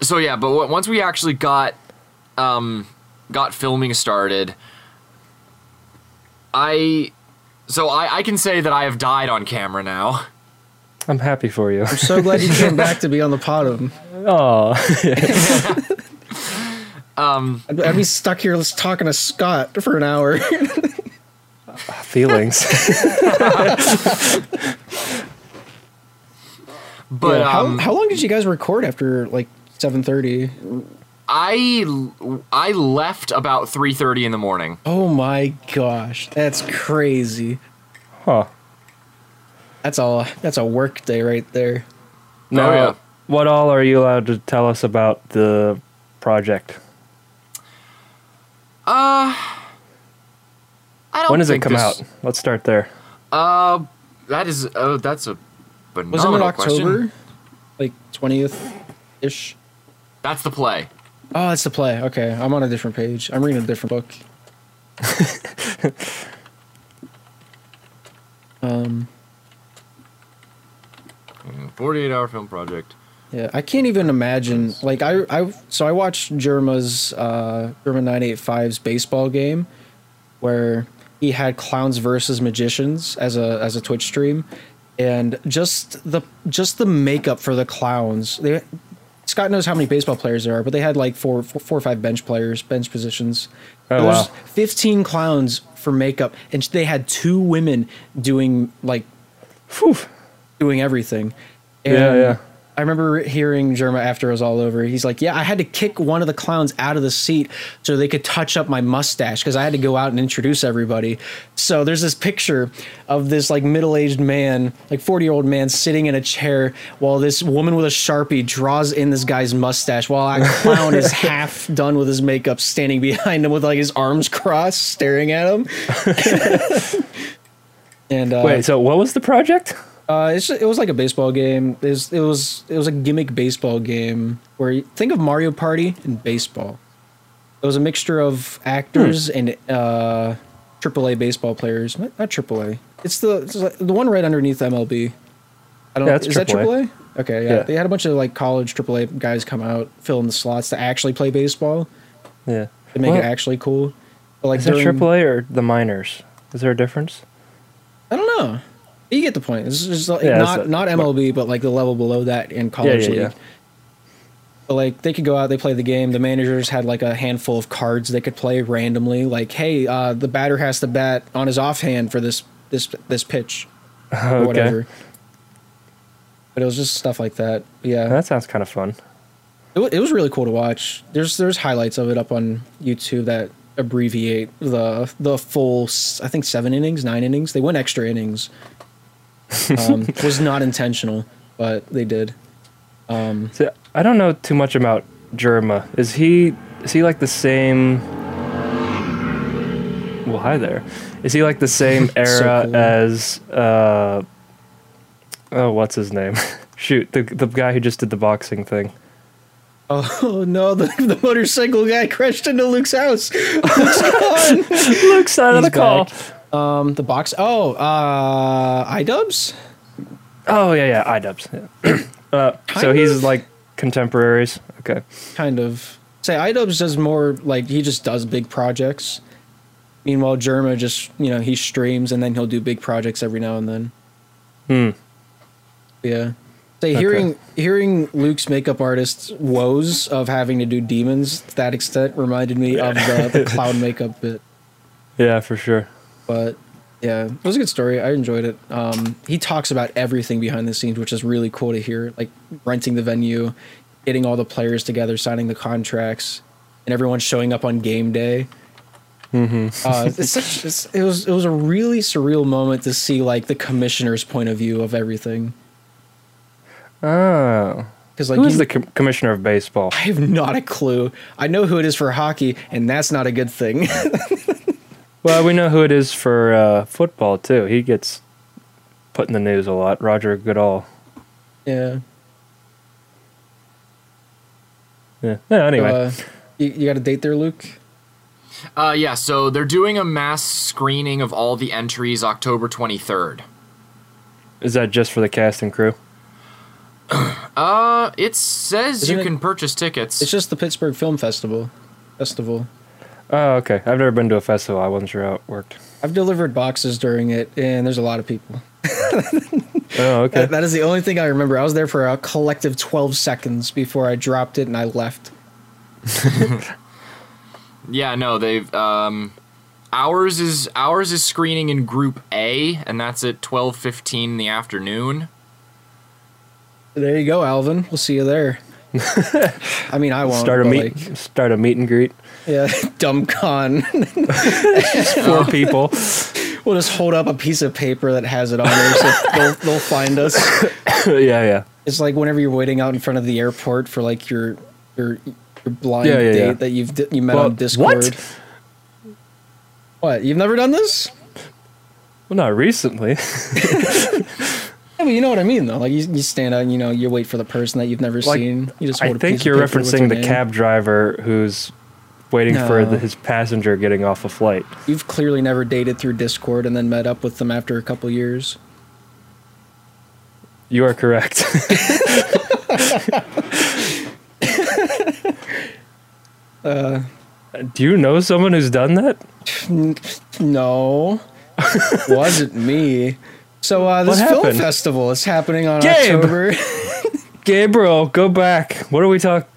So yeah, but w- once we actually got, um, got filming started, I, so I I can say that I have died on camera now.
I'm happy for you.
I'm so glad you came back to be on the bottom.
Oh,
Um.
I'd, I'd be stuck here just talking to Scott for an hour.
feelings.
But
Yeah, how,
um,
how long did you guys record after like seven thirty?
I I left about three thirty in the morning.
Oh my gosh, that's crazy.
huh.
That's all. That's a work day right there.
Now,
Oh, yeah.
what all are you allowed to tell us about the project?
Uh. I don't
When does it come
this-
out? Let's start there.
Uh, that is oh, that's a
Was it in October?
question.
Like twentieth ish.
That's the play.
Oh, that's the play. Okay, I'm on a different page. I'm reading a different book. um.
Forty-eight hour film project.
Yeah, I can't even imagine. Like I, I so I watched Jerma's uh Jerma 985's baseball game where he had clowns versus magicians as a as a Twitch stream and just the just the makeup for the clowns. They Scott knows how many baseball players there are, but they had like four four, four or five bench players, bench positions.
Oh,
There's
wow.
15 clowns for makeup and they had two women doing like
Phew.
doing everything.
Yeah, yeah.
I remember hearing Jerma after it was all over. He's like, "Yeah, I had to kick one of the clowns out of the seat so they could touch up my mustache because I had to go out and introduce everybody." So there's this picture of this like middle-aged man, like 40-year-old man, sitting in a chair while this woman with a sharpie draws in this guy's mustache while a clown is half done with his makeup, standing behind him with like his arms crossed, staring at him. and uh,
Wait, so what was the project?
Uh, it's, it was like a baseball game. It was, it was it was a gimmick baseball game where you, think of Mario Party and baseball. It was a mixture of actors and uh, AAA baseball players. Not, not AAA. It's the it's like the one right underneath MLB. I don't.
Yeah,
is that
AAA.
AAA? Okay, yeah.
Yeah.
They had a bunch of like college AAA guys come out, fill in the slots to actually play baseball
Yeah.
to make
Well,
it actually cool. But like
Is
during-
AAA or the minors? Is there a difference?
I don't know. You get the point. It's just like
Yeah,
not
a-
not MLB, but like the level below that in college
yeah,
league.
yeah.
But like they could go out, they play the game. The managers had like a handful of cards they could play randomly. Like, hey, uh, the batter has to bat on his offhand for this this this pitch or
okay.
whatever. But it was just stuff like that. Yeah,
That sounds kind of fun.
it, it was really cool to watch. There's there's highlights of it up on YouTube that abbreviate the the full I think seven innings, nine innings. They went extra innings. Um, was not intentional, but they did. Um,
So, I don't know too much about Jerma. Is he is he like the same? Well, hi there. Is he like the same era
cool.
as uh? Oh, what's his name? Shoot, the the guy who just did the boxing thing.
oh no, the, the motorcycle guy crashed into Luke's house. Luke's gone.
Luke's out of the call.
back. Um, the box. Oh, uh, iDubbbz.
Oh yeah, yeah, iDubbbz. Yeah. uh, so
Kind
he's
of.
like contemporaries. Okay.
kind of say iDubbbz does more like he just does big projects. Meanwhile, Jerma just you know he streams and then he'll do big projects every now and then.
Hmm.
Yeah. Say hearing hearing Luke's makeup artist's woes of having to do demons to that extent reminded me of the, the cloud makeup bit.
Yeah, for sure.
But yeah, it was a good story. I enjoyed it. Um, he talks about everything behind the scenes, which is really cool to hear. Like renting the venue, getting all the players together, signing the contracts, and everyone showing up on game day. Mm-hmm. uh, it's such. It's, it was. It was a really surreal moment to see like the commissioner's point of view of everything.
Oh.
Because like
Who is
you-
the com- commissioner of baseball?
I have not a clue. I know who it is for hockey, and that's not a good thing.
Well, we know who it is for uh, football too. He gets put in the news a lot. Roger Goodell.
yeah.
Yeah. Yeah. Anyway.
Uh, you, you got a date there, Luke?
Uh, yeah, so they're doing a mass screening of all the entries October 23rd.
is that just for the cast and crew?
Uh, it says
Isn't
you
it-
can purchase tickets.
It's just the Pittsburgh Film Festival. Festival.
Oh, okay. I've never been to a festival. I wasn't sure how it worked.
I've delivered boxes during it, and there's a lot of people.
Oh, okay.
That- that is the only thing I remember. I was there for a collective 12 seconds before I dropped it and I left.
yeah, no, they've um ours is ours is screening in group A and that's at 12:15 in the afternoon.
There you go, Alvin. We'll see you there. I mean, I won't.
start a meet.
like,
start a meet and greet.
Yeah, dumb con.
Four people.
we'll just hold up a piece of paper that has it on there, so they'll, they'll find us.
yeah, yeah.
It's like whenever you're waiting out in front of the airport for like your your your blind
Yeah, yeah,
date
yeah.
that you've di- you met
Well,
on Discord.
what?
What? You've never done this?
Well, not recently.
Yeah, but you know what I mean, though. Like you, you stand out, and, you know, you wait for the person that you've never
Like,
seen. You just
I think you're referencing the
name.
cab driver who's waiting for the, his passenger getting off a flight.
You've clearly never dated through Discord and then met up with them after a couple years.
You are correct.
Uh,
Do you know someone who's done that?
no, wasn't me. So uh, this film festival is happening on
Gabe!
October.
Gabriel, go back. What are we talking?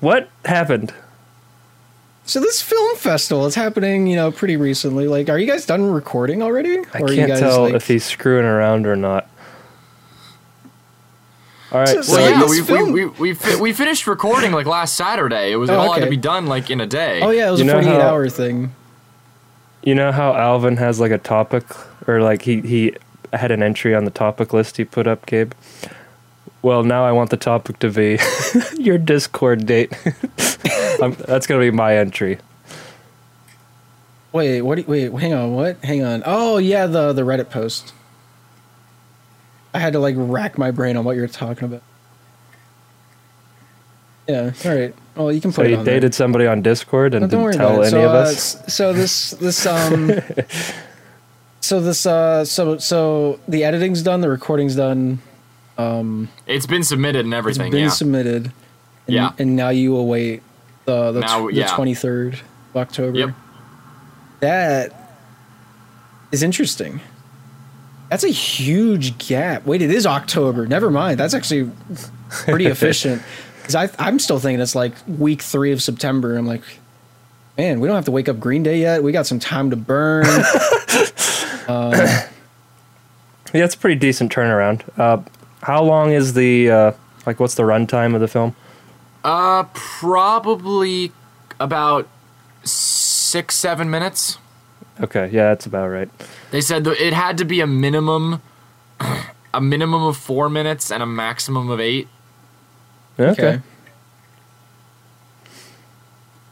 What happened?
So this film festival is happening, you know, pretty recently. Like, are you guys done recording already?
I
Or are you
can't
guys,
tell
like-
if he's screwing around or not. All right.
So-
So,
Well,
So
yeah, we,
film-
we, we, we, fi- we finished recording like last Saturday. It was it
Oh,
all had to be done like in a day.
Oh yeah, it was
You
a 48
how-
hour thing.
you know how Alvin has like a topic, or like he he had an entry on the topic list he put up, Gabe. Well, now I want the topic to be your Discord date. I'm, that's gonna be my entry.
Wait, what? do you- Wait, hang on. What? Hang on. Oh yeah, the the Reddit post. I had to like rack my brain on what you're talking about. Yeah. All right. Well, you can
So
put it
you
on there.
dated somebody on Discord and
No,
didn't tell any
it.
of
So, uh,
us.
so this this um. so this uh so so the editing's done, the recording's done. Um,
It's been submitted and
it's
everything.
been
yeah.
submitted. And,
Yeah.
And now you await the the
Now, yeah.
the twenty third of October.
Yep.
That is interesting. That's a huge gap. Wait, it is October. Never mind. That's actually pretty efficient. Because I I'm still thinking it's like week three of September. I'm like, man, we don't have to wake up Green Day yet. We got some time to burn.
Yeah, it's a pretty decent turnaround. Uh, how long is the uh, like? What's the runtime of the film?
Uh, probably about six, seven minutes.
Okay, yeah, that's about right.
They said that it had to be a minimum, a minimum of four minutes and a maximum of eight.
Okay,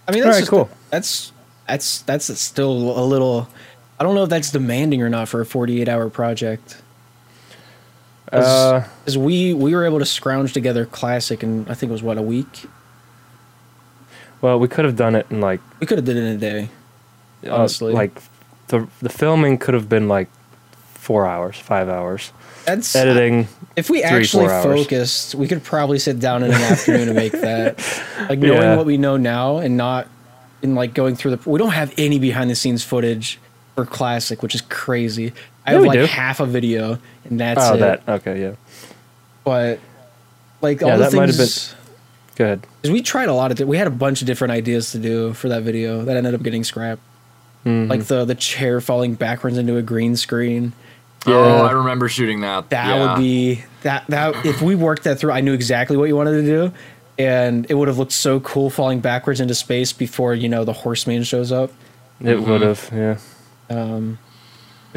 I mean,
All
that's
right,
just-
cool.
That's that's that's still a little. I don't know if that's demanding or not for a 48 hour project.
Uh,
we we were able to scrounge together classic and I think it was what a week.
well, we could have done it in like
We could have did it in a day.
uh,
Honestly.
like the the filming could have been like four hours, five hours.
That's
Editing,
If we
three,
actually focused, we could probably sit down in an afternoon and make that. Like knowing
Yeah.
what we know now and not in like going through the. We don't have any behind the scenes footage for classic, which is crazy. I
Yeah,
have like
do.
half a video and that's
oh,
it.
that okay, yeah.
But like
Yeah,
all the
that might have
things.
Go ahead.
Because we tried a lot of. Di- we had a bunch of different ideas to do for that video that ended up getting scrapped.
Mhm.
Like the the chair falling backwards into a green screen.
Oh, I remember shooting that.
That
Yeah.
would be that that if we worked that through, I knew exactly what you wanted to do, and it would have looked so cool falling backwards into space before you know the horseman shows up.
it
Mm-hmm.
would have, yeah.
Um,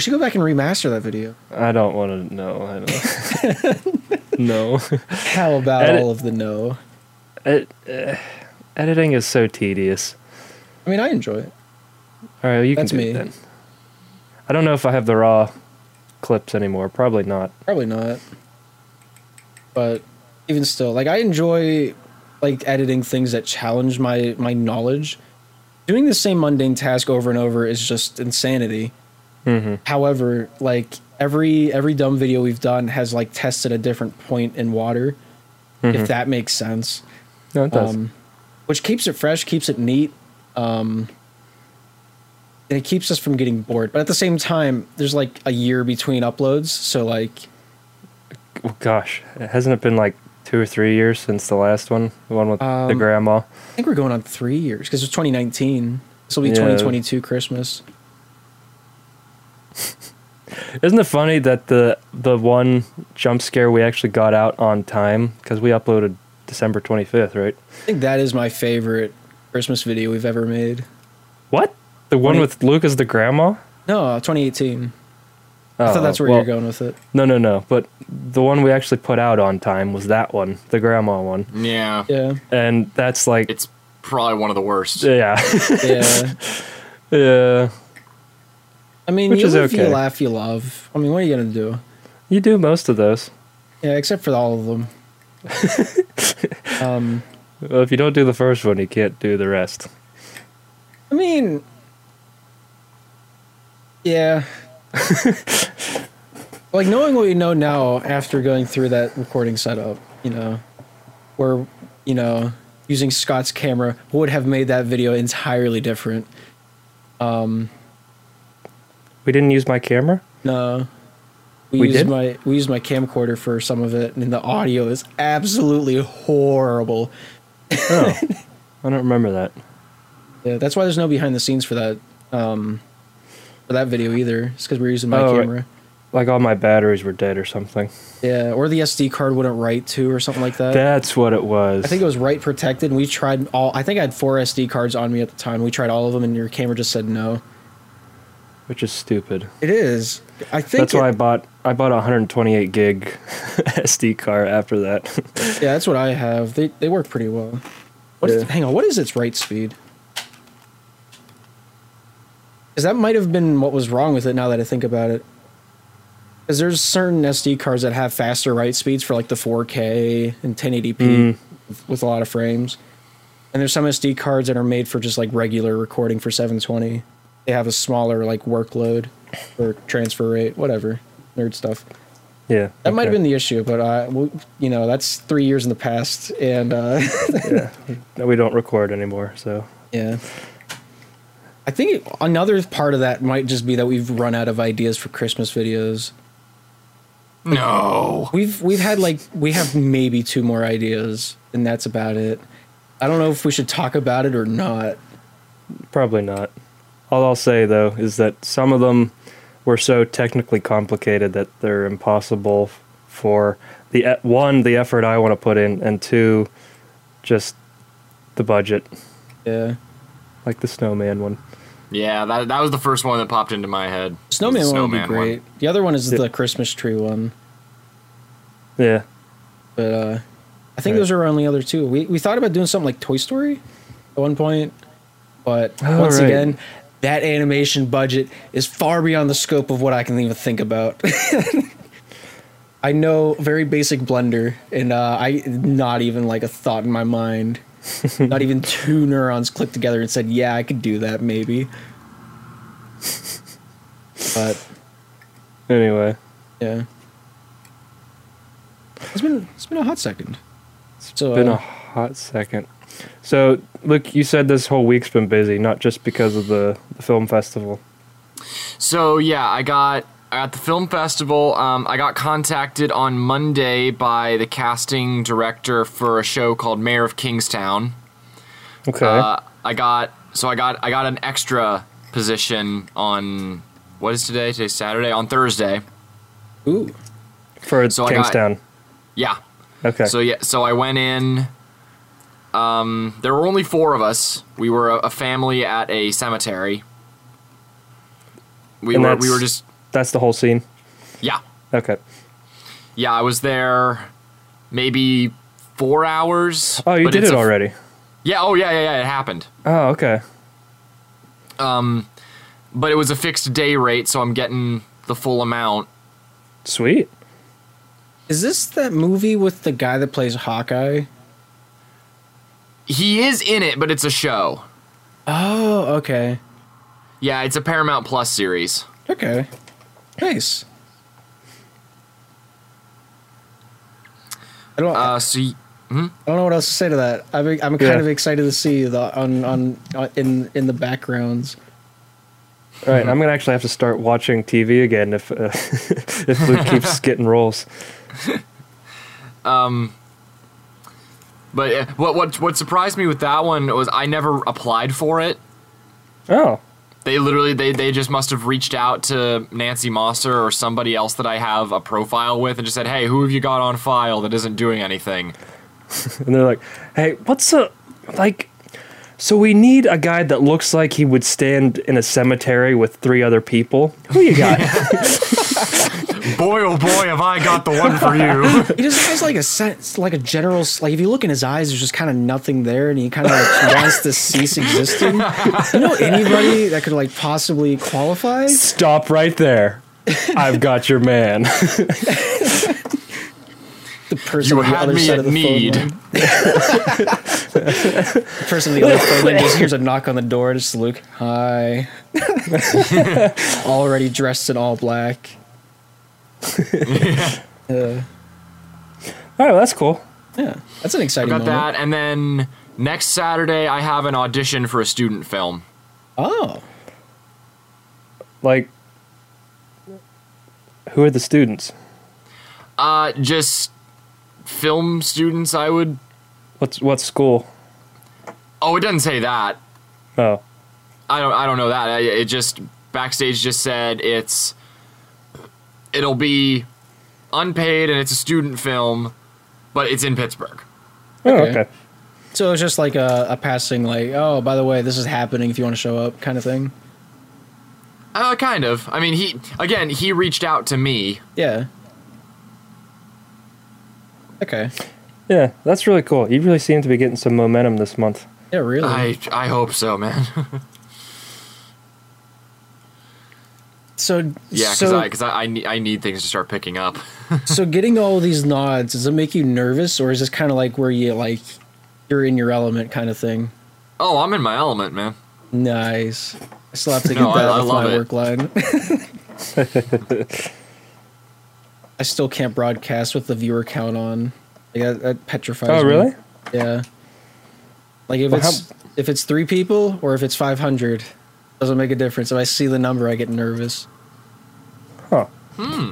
we should go back and remaster that video.
I don't want to know. I don't. no.
How about
Edit-
all of the no?
Ed, uh, editing is so tedious.
I mean, I enjoy it.
All right, you
That's
can do
me.
it then. I don't know if I have the raw clips anymore. Probably not.
Probably not. But even still, like I enjoy like editing things that challenge my my knowledge. Doing the same mundane task over and over is just insanity.
Hmm
However, like every every dumb video we've done has like tested a different point in water, if that makes sense.
No, it does.
Um, which keeps it fresh, keeps it neat, um, and it keeps us from getting bored. But at the same time, there's like a year between uploads, so like
Oh, gosh, hasn't it been like two or three years since the last one? The one with the
Um,
grandma.
I think we're going on three years because it's 2019. This will be
Yeah.
2022 Christmas.
Isn't it funny that the the one jump scare we actually got out on time because we uploaded December twenty fifth, right?
I think that is my favorite Christmas video we've ever made.
What? The one
20
with Luke as the grandma?
No, uh, 2018. I
Oh,
thought that's where
well,
you're going with it.
No, no, no. But the one we actually put out on time was that one, the grandma one,
Yeah.
Yeah,
and that's like,
It's probably one of the worst.
yeah,
yeah.
yeah.
I mean,
Which
you
is
live, you
okay.
laugh, you love. I mean, what are you gonna do?
You do most of those.
Yeah, except for all of them. um,
Well, if you don't do the first one, you can't do the rest.
I mean, yeah. like knowing what we know now after going through that recording setup, you know, where you know using Scott's camera would have made that video entirely different. Um,
We didn't use my camera.
no, we,
We
used
did?
my we used my camcorder for some of it, and the audio is absolutely horrible.
Oh, I don't remember that.
Yeah, that's why there's no behind the scenes for that um, for that video either. It's because we're using my
Oh,
camera.
like all my batteries were dead or something.
Yeah, or the SD card wouldn't write to or something like that.
That's what it was.
I think it was write protected. And we tried all. I think I had four SD cards on me at the time. We tried all of them, and your camera just said no.
Which is stupid.
It is. I think
That's why I bought I bought a 128 gig SD card after that.
Yeah, that's what I have. They they work pretty well. What is-
Yeah.
hang on, what is its write speed? Because that might have been what was wrong with it. Now that I think about it, because there's certain SD cards that have faster write speeds for like the 4K and 1080p
Mm.
with, with a lot of frames, and there's some SD cards that are made for just like regular recording for 720. They have a smaller like workload or transfer rate, whatever nerd stuff.
yeah,
That might have been the issue, but uh, well, you know, that's three years in the past, and uh,
No, we don't record anymore, so
yeah. I think another part of that might just be that we've run out of ideas for Christmas videos.
No.
We've we've had like we have maybe two more ideas, and that's about it. I don't know if we should talk about it or not.
probably not. All I'll say though is that some of them were so technically complicated that they're impossible for the e- one the effort I want to put in, and two, just the budget,
Yeah,
like the snowman one.
Yeah, that that was the first one that popped into my head.
snowman,
The
one would be
Snowman
great. The other one is
Yeah.
the Christmas tree one,
Yeah,
but uh, I think
Right.
those are our only other two. We we thought about doing something like Toy Story at one point, but
Oh,
once
right.
again, that animation budget is far beyond the scope of what I can even think about. I know very basic Blender, and uh, I not even like a thought in my mind. not even two neurons clicked together and said, "Yeah, I could do that, maybe." But
Anyway,
yeah, it's been it's been a hot second. So
been
uh,
a hot second. So, Luke, you said this whole week's been busy, not just because of the, the film festival.
So yeah, I got at the film festival. Um, I got contacted on Monday by the casting director for a show called Mayor of Kingstown.
Okay.
Uh, I got so I got I got an extra position on what is today? Today's Saturday. On Thursday.
ooh,
For
so I got-
Kingstown.
Yeah.
okay.
So yeah, so I went in. Um, there were only four of us. We were a, a family at a cemetery. We
And
were we were just
That's the whole scene.
yeah
Okay.
yeah. I was there maybe four hours.
Oh, you did it
a-
already.
Yeah. Oh yeah yeah yeah. It happened.
Oh, okay.
Um, but it was a fixed day rate, so I'm getting the full amount.
Sweet.
is this that movie with the guy that plays Hawkeye?
He is in it, but it's a show.
Oh, okay.
Yeah, it's a Paramount Plus series.
Okay. Nice. I don't.
Uh, so y-
I don't know what else to say to that. I'm, I'm kind
Yeah.
of excited to see the on on, on in in the backgrounds.
All
Mm-hmm.
right, I'm gonna actually have to start watching TV again if uh, if Luke keeps getting roles.
But uh, what what what surprised me with that one was I never applied for it.
Oh,
They literally they they just must have reached out to Nancy Mosser or somebody else that I have a profile with and just said, "Hey, who have you got on file that isn't doing anything?"
and they're like, "Hey, what's a like?" So we need a guy that looks like he would stand in a cemetery with three other people. Who you got?
boy, oh boy, have I got the one for you.
He just has like a sense, like a general. Like if you look in his eyes, there's just kind of nothing there, and he kind of like wants to cease existing. You know anybody that could like possibly qualify?
Stop right there. I've got your man.
The person
You
on the
had
other
me
side of the
need.
phone line. the person on the other phone line just hears a knock on the door. And Just Luke, hi. Already dressed in all black. Uh,
All right, well, that's cool.
yeah, that's an
I
exciting.
got
moment.
that, and then next Saturday I have an audition for a student film.
Oh,
Like, who are the students?
Uh, just film students. I would.
What's what school?
Oh, it doesn't say that.
Oh,
I don't. I don't know that. I- It just backstage just said it's it'll be unpaid and it's a student film, but it's in Pittsburgh.
Oh,
Okay.
okay.
So it's just like a, a passing, like, oh, by the way, this is happening if you want to show up, kind of thing.
Uh, kind of. I mean, he again, he reached out to me.
Yeah. Okay.
Yeah, that's really cool. You really seem to be getting some momentum this month.
Yeah, really.
I I hope so, man.
so
yeah, because
so,
I because I, I need I need things to start picking up.
so getting all these nods does it make you nervous, or is this kind of like where you like you're in your element kind of thing?
Oh, I'm in my element, man.
Nice. I still have to get
No, I-
that
I
with
love
my
it.
work line. I still can't broadcast with the viewer count on. Like, that, that petrifies
Oh,
me.
really?
Yeah. Like if
Well, how-
it's if it's three people or if it's five hundred, doesn't make a difference. If I see the number, I get nervous.
Huh.
Hmm.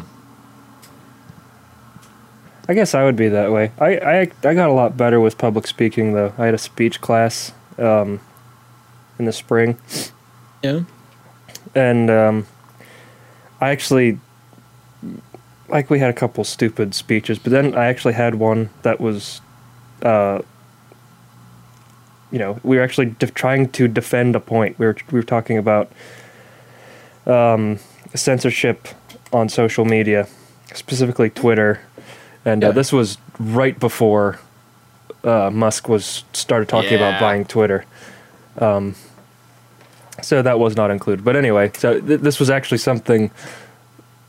I guess I would be that way. I, I, I got a lot better with public speaking, though. I had a speech class um, in the spring,
Yeah.
and um, I actually, like, we had a couple stupid speeches, but then I actually had one that was, uh, you know, we were actually def- trying to defend a point. We were, we were talking about um, censorship on social media, specifically Twitter. And
Yeah.
uh, this was right before uh, Musk was started talking about buying Twitter. Um, so that was not included. But anyway, so th- this was actually something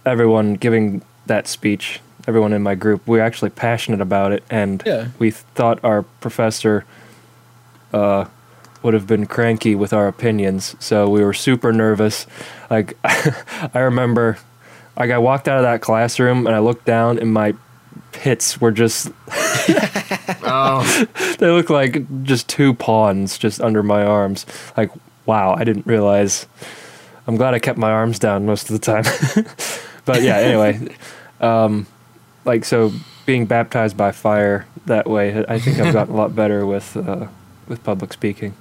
everyone giving that speech, everyone in my group, we were actually passionate about it, and
Yeah.
we thought our professor uh, would have been cranky with our opinions. So we were super nervous. Like I remember, like I walked out of that classroom and I looked down and my pits were just
Oh,
they look like just two pawns just under my arms. Like, wow, I didn't realize. I'm glad I kept my arms down most of the time. but yeah, anyway, um, like so being baptized by fire that way, I think I've gotten a lot better with uh, with public speaking.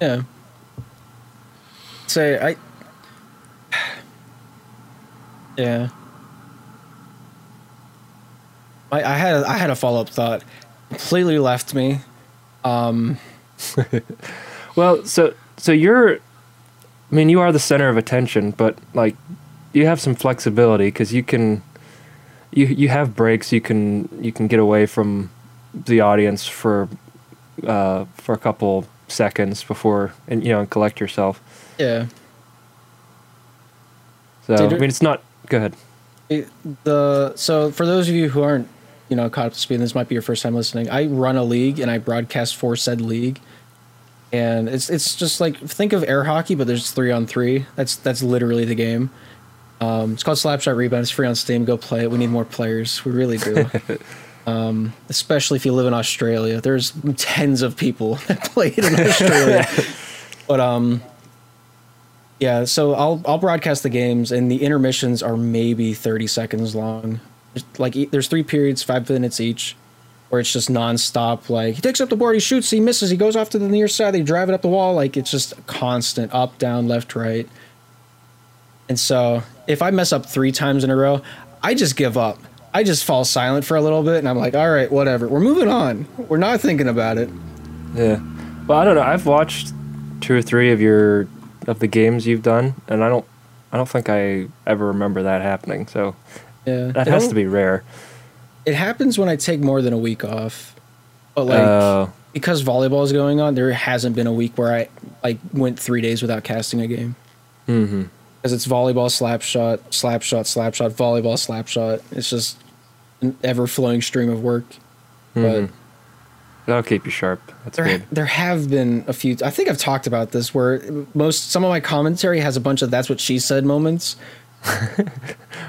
Yeah. Say I. Yeah. I, I had a, I had a follow up thought. Completely left me. Um.
Well, so so you're, I mean, you are the center of attention, but like, you have some flexibility because you can, you you have breaks. You can you can get away from the audience for, uh, for a couple seconds before and you know and collect yourself.
Yeah.
So
Did
I mean, it's not. Go ahead.
It- the so for those of you who aren't you know caught up to speed, and this might be your first time listening. I run a league and I broadcast for said league, and it's it's just like think of air hockey, but there's three on three. That's that's literally the game. Um, it's called Slapshot Rebound. It's free on Steam. Go play it. We need more players. We really do. um, especially if you live in Australia. There's tens of people that play it in Australia. but um, yeah, so I'll I'll broadcast the games, and the intermissions are maybe thirty seconds long. Like there's three periods, five minutes each, where it's just nonstop. Like he takes up the board, he shoots, he misses, he goes off to the near side, they drive it up the wall. Like it's just constant up, down, left, right. And so if I mess up three times in a row, I just give up. I just fall silent for a little bit, and I'm like, all right, whatever. We're moving on. We're not thinking about it.
Yeah. Well, I don't know. I've watched two or three of your of the games you've done, and I don't. I don't think I ever remember that happening. So
Yeah,
that
It
has to be rare.
It happens when I take more than a week off. But like
Uh,
because volleyball is going on, there hasn't been a week where I like went three days without casting a game.
mm-hmm.
Because it's volleyball, slap shot, slap shot, slap shot, volleyball, slap shot. It's just an ever flowing stream of work. But
Mhm. That'll keep you sharp. That's
there,
good.
there have been a few. I think I've talked about this where most some of my commentary has a bunch of "that's what she said" moments.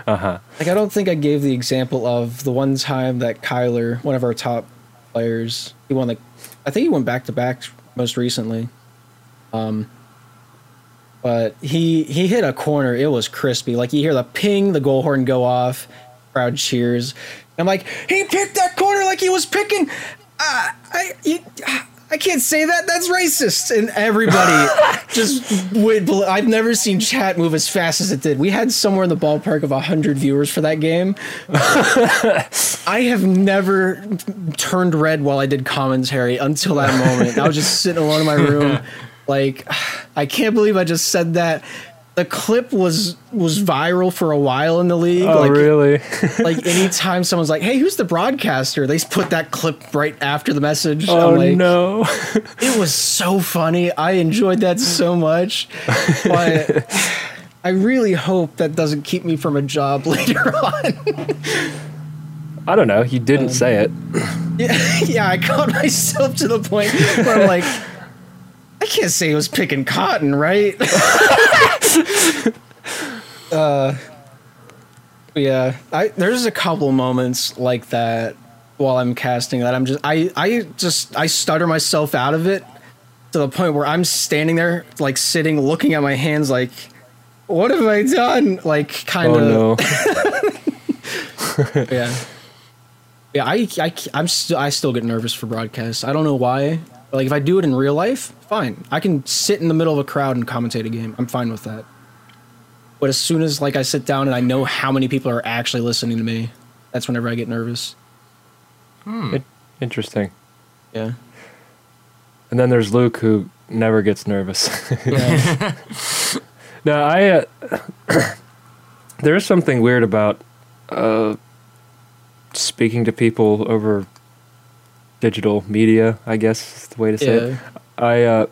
Uh huh.
Like I don't think I gave the example of the one time that Kyler, one of our top players, he won like I think he went back to back most recently. Um but he he hit a corner, it was crispy. Like you hear the ping, the goal horn go off, crowd cheers. I'm like, he picked that corner like he was picking uh, I, you, I can't say that. That's racist. And everybody just would. I've never seen chat move as fast as it did. We had somewhere in the ballpark of 100 viewers for that game. I have never turned red while I did commentary until that moment. I was just sitting alone in my room. Like, I can't believe I just said that. The clip was was viral for a while in the league.
Oh,
like,
really?
like anytime someone's like, "Hey, who's the broadcaster?" They put that clip right after the message.
oh,
I'm like,
no.
it was so funny. I enjoyed that so much. But I really hope that doesn't keep me from a job later on.
I don't know. You didn't um, say it.
yeah, yeah, I caught myself to the point where I'm like, can't say it was picking cotton, right? uh, yeah, I there's a couple moments like that while I'm casting that I'm just I I just I stutter myself out of it to the point where I'm standing there like sitting looking at my hands like what have I done? Like kind
Oh,
of
no.
yeah. Yeah, I, I, I'm still, I still get nervous for broadcasts. I don't know why. Like, if I do it in real life, fine. I can sit in the middle of a crowd and commentate a game. I'm fine with that. But as soon as, like, I sit down and I know how many people are actually listening to me, that's whenever I get nervous.
In- Interesting.
Yeah.
And then there's Luke who never gets nervous.
Yeah.
no, I. Uh, there's something weird about uh, speaking to people over digital media. I guess is the way to say it. I uh,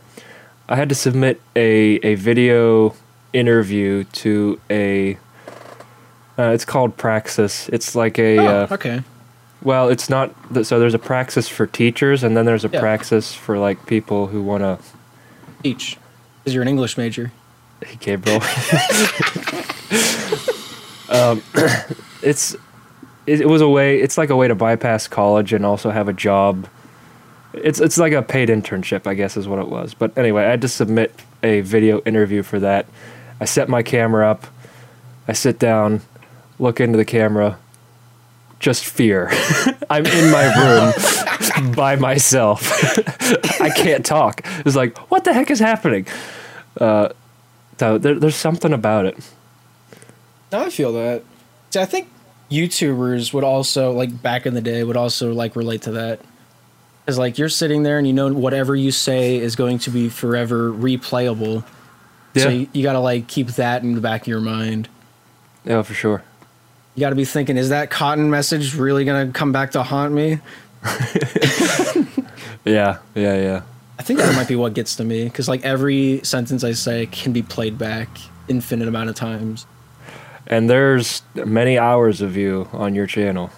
I had to submit a a video interview to a. Uh, it's called Praxis. It's like a.
Oh,
uh,
okay.
well, it's not. th- So there's a Praxis for teachers, and then there's a
Yeah.
Praxis for like people who want to.
Teach. Because you're an English major.
Hey Gabriel. um, it's it, it was a way. It's like a way to bypass college and also have a job. It's it's like a paid internship, I guess, is what it was. But anyway, I had to submit a video interview for that. I set my camera up. I sit down, look into the camera. Just fear. I'm in my room by myself. I can't talk. It's like, what the heck is happening? Uh, so there, there's something about it.
I feel that. See, I think YouTubers would also like back in the day would also like relate to that. Because like you're sitting there and you know whatever you say is going to be forever replayable. So
Yeah.
you, you got to like keep that in the back of your mind.
Yeah, for sure.
You got to be thinking, is that cotton message really going to come back to haunt me?
Yeah, yeah, yeah.
I think that might be what gets to me because like every sentence I say can be played back infinite amount of times.
And there's many hours of you on your channel.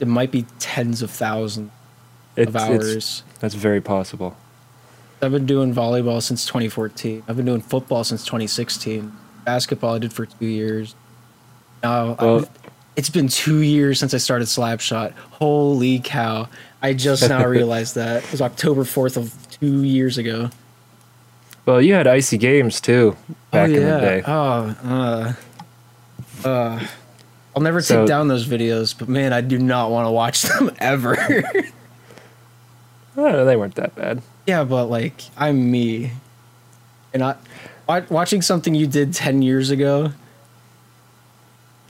It might be tens of thousands
It's,
of hours.
that's very possible.
I've been doing volleyball since 2014. I've been doing football since 2016. Basketball I did for two years. Now
Well-
it's been two years since I started Slapshot. Holy cow! I just now realized that it was October 4th of two years ago.
Well, you had icy games too back
oh,
in the day.
Oh, uh, uh, I'll never take down those videos, but man, I do not want to watch them ever.
Oh, they weren't that bad.
yeah, but like I'm me, and I wa- watching something you did ten years ago.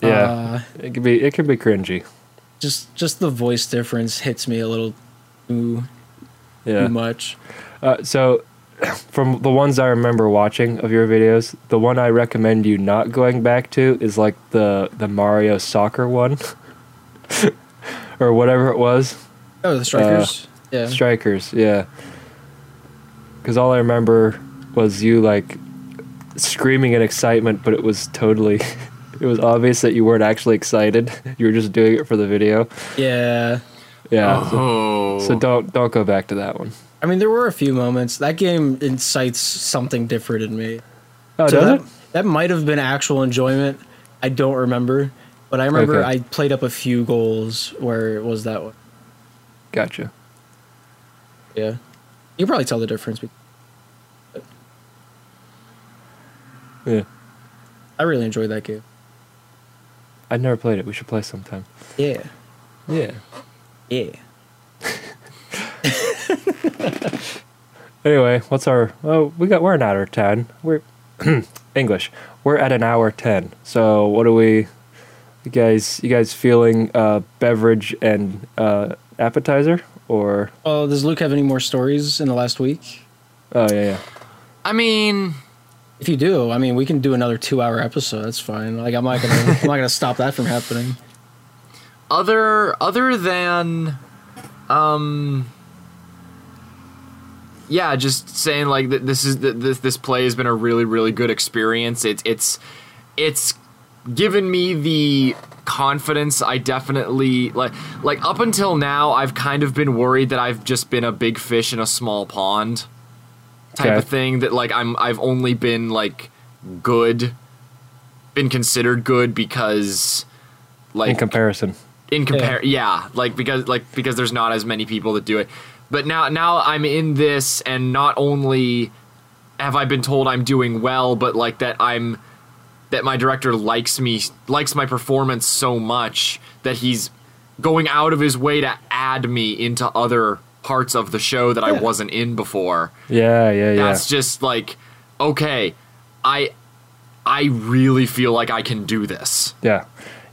Yeah,
Uh,
it could be it could be cringy.
just just the voice difference hits me a little too
Yeah.
too much.
Uh, so, from the ones I remember watching of your videos, the one I recommend you not going back to is like the the Mario soccer one, or whatever it was.
Oh, the strikers. yeah.
Strikers, yeah. Because all I remember was you like screaming in excitement, but it was totally. It was obvious that you weren't actually excited. You were just doing it for the video.
yeah.
Yeah. so-
Oh.
So, don't don't go back to that one.
I mean, there were a few moments. That game incites something different in me.
Oh,
So
does
that,
it?
that might have been actual enjoyment. I don't remember, but I remember
Okay.
I played up a few goals where it was that one.
Gotcha.
Yeah, you probably tell the difference. be-
Yeah.
I really enjoyed that game.
I've never played it. We should play sometime.
Yeah,
Yeah.
yeah.
Anyway, what's our? Oh, we got we're an hour ten. We're English. We're at an hour ten. So what do we? You guys, you guys feeling uh, beverage and uh, appetizer or?
Oh, does Luke have any more stories in the last week?
Oh yeah, yeah.
I mean,
If you do, I mean, we can do another two-hour episode. That's fine. Like, I'm not gonna, I'm not gonna stop that from happening.
other other than um yeah just saying like th- this is th- this this play has been a really really good experience it's it's it's given me the confidence i definitely like like up until now i've kind of been worried that i've just been a big fish in a small pond type
Okay.
of thing that like i'm i've only been like good been considered good because like
In comparison.
in compare yeah. like because like because there's not as many people that do it but now now i'm in this and not only have i been told i'm doing well but like that i'm that my director likes me likes my performance so much that he's going out of his way to add me into other parts of the show that i wasn't in before
Yeah, yeah, yeah.
that's just like okay i i really feel like i can do this
yeah,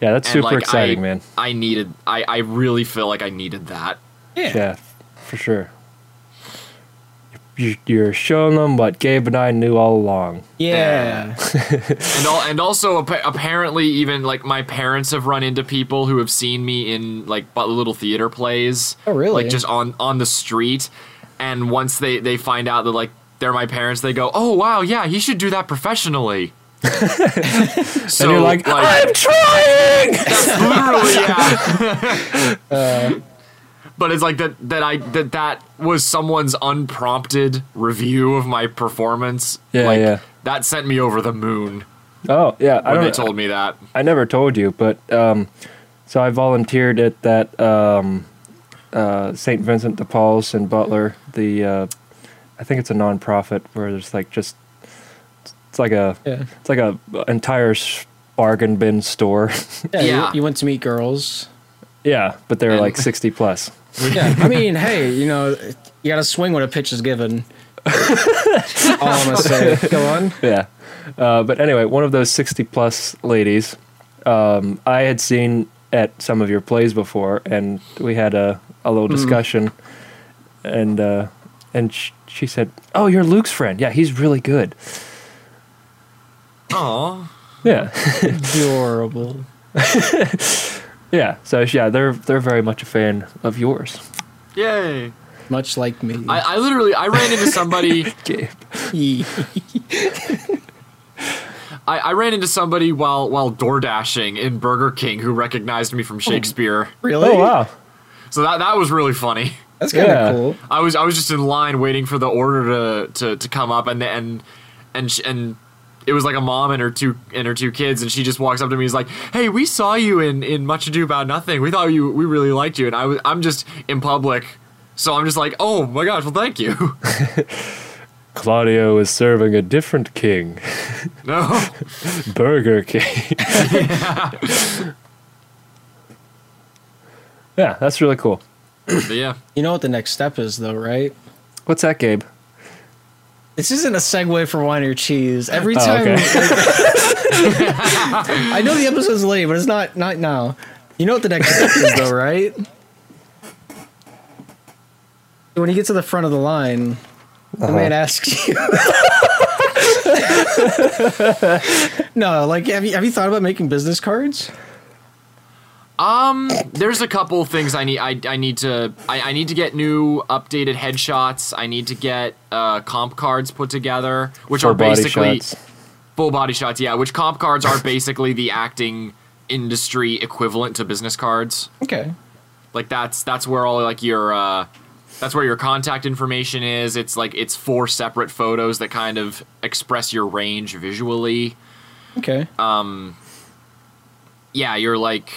yeah. That's
and,
super
like,
exciting,
I,
man.
I needed. I I really feel like I needed that.
Yeah, for sure. You, you're showing them what Gabe and I knew all along.
Yeah.
And all, and also appa- apparently even like my parents have run into people who have seen me in like little theater plays.
Oh, really?
Like just on on the street, and once they they find out that like they're my parents, they go, "Oh wow, yeah, he should do that professionally." so
and you're like, I'm trying.
literally yeah uh, but it's like that that i that that was someone's unprompted review of my performance
Yeah,
like
yeah.
that sent me over the moon
oh, yeah. I
when they
don't.
told me that
I never told you, but um, so I volunteered at that um, uh, St. Vincent de Paul's in Butler. The uh, I think it's a nonprofit where there's like just it's like a
Yeah.
it's like a entire bargain bin store.
Yeah.
Yeah.
You, you went to meet girls.
yeah, but they're
And-
like sixty plus.
Yeah. I mean, hey, you know, you got to swing when a pitch is given. All I'm gonna say. Go on.
Yeah. Uh, but anyway, one of those 60 plus ladies um, I had seen at some of your plays before, and we had a, a little discussion. And uh, and sh- she said, Oh, you're Luke's friend. Yeah, he's really good.
oh
Yeah.
Adorable.
yeah. So, yeah, they're, they're very much a fan of yours.
yay
Much like me.
I, I literally i ran into somebody
Gabe.
I, I ran into somebody while while door dashing in burger king who recognized me from oh. shakespeare
really?
Oh, wow.
so that that was really funny
That's kind of
Yeah.
cool.
I was I was just in line waiting for the order to to, to come up and and and sh- and it was like a mom and her two and her two kids and she just walks up to me and is like, "Hey, we saw you in in Much Ado About Nothing. We thought you we really liked you." And I was I'm just in public, so I'm just like, "Oh my gosh, well thank you."
Claudio is serving a different king,
no.
Burger King. yeah, that's really cool.
But yeah.
You know what the next step is, though, right?
What's that, Gabe?
This isn't a segue for wine or cheese. Every
Oh,
time,
okay.
I know the episode's late, but it's not not now. You know what the next step is, though, right? When you get to the front of the line, the
Uh-huh.
man asks you. no, like have you have you thought about making business cards?
Um, there's a couple things I need. I, I need to. I, I need to get new updated headshots. I need to get uh, comp cards put together, which
Full
are
body
basically
shots.
full body shots. Yeah, which comp cards are basically the acting industry equivalent to business cards.
Okay.
Like that's that's where all like your uh, that's where your contact information is. It's like it's four separate photos that kind of express your range visually.
Okay. Um.
yeah, you're like,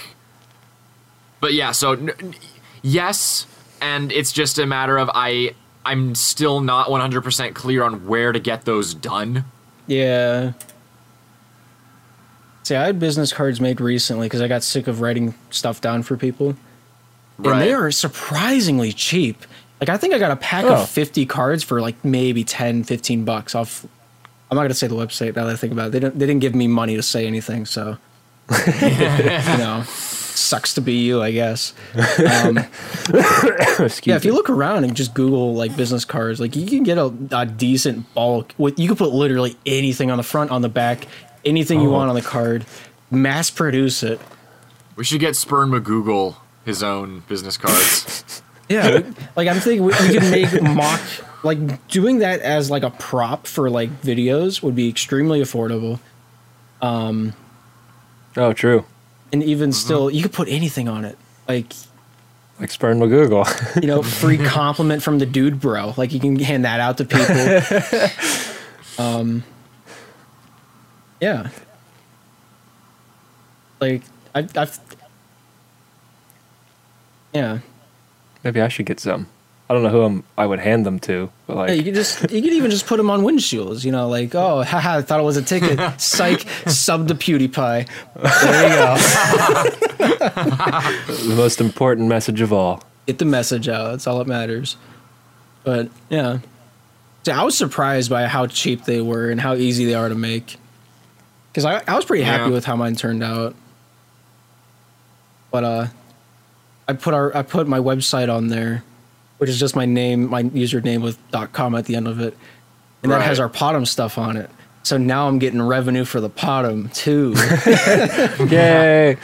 but yeah, so n- yes, and it's just a matter of I I'm still not 100% clear on where to get those done.
Yeah. See, I had business cards made recently because I got sick of writing stuff down for people. And they
Right.
are surprisingly cheap. Like I think I got a pack
Oh.
of 50 cards for like maybe 10, 15 bucks off. I'm not gonna say the website now that I think about it. They didn't they didn't give me money to say anything, so you know, sucks to be you, I guess. Um, yeah, if you look around and just Google like business cards, like you can get a, a decent bulk. With you can put literally anything on the front, on the back, anything you
Oh.
want on the card. Mass produce it.
We should get Spurn McGoogle his own business cards.
Yeah, like I'm thinking we, we could make mock like doing that as like a prop for like videos would be extremely affordable.
Um, Oh, true.
And even
Mm-hmm.
still, you could put anything on it. Like
Like Spurn Google.
you know, free compliment from the dude bro. Like you can hand that out to people. um, yeah. Like I, I've, yeah.
Maybe I should get some. I don't know who I'm, I would hand them to, but like,
Yeah, you could just you could even just put them on windshields, you know, like oh, haha, I thought it was a ticket. Psych, sub to PewDiePie. There you go.
the most important message of all.
Get the message out. That's all that matters. But yeah, so I was surprised by how cheap they were and how easy they are to make. Because I, I was pretty happy
Yeah.
with how mine turned out. But uh, I put our I put my website on there, which is just my name, my username with .com at the end of it, and that has our PoDumb stuff on it. So now I'm getting revenue for the PoDumb too.
Yay!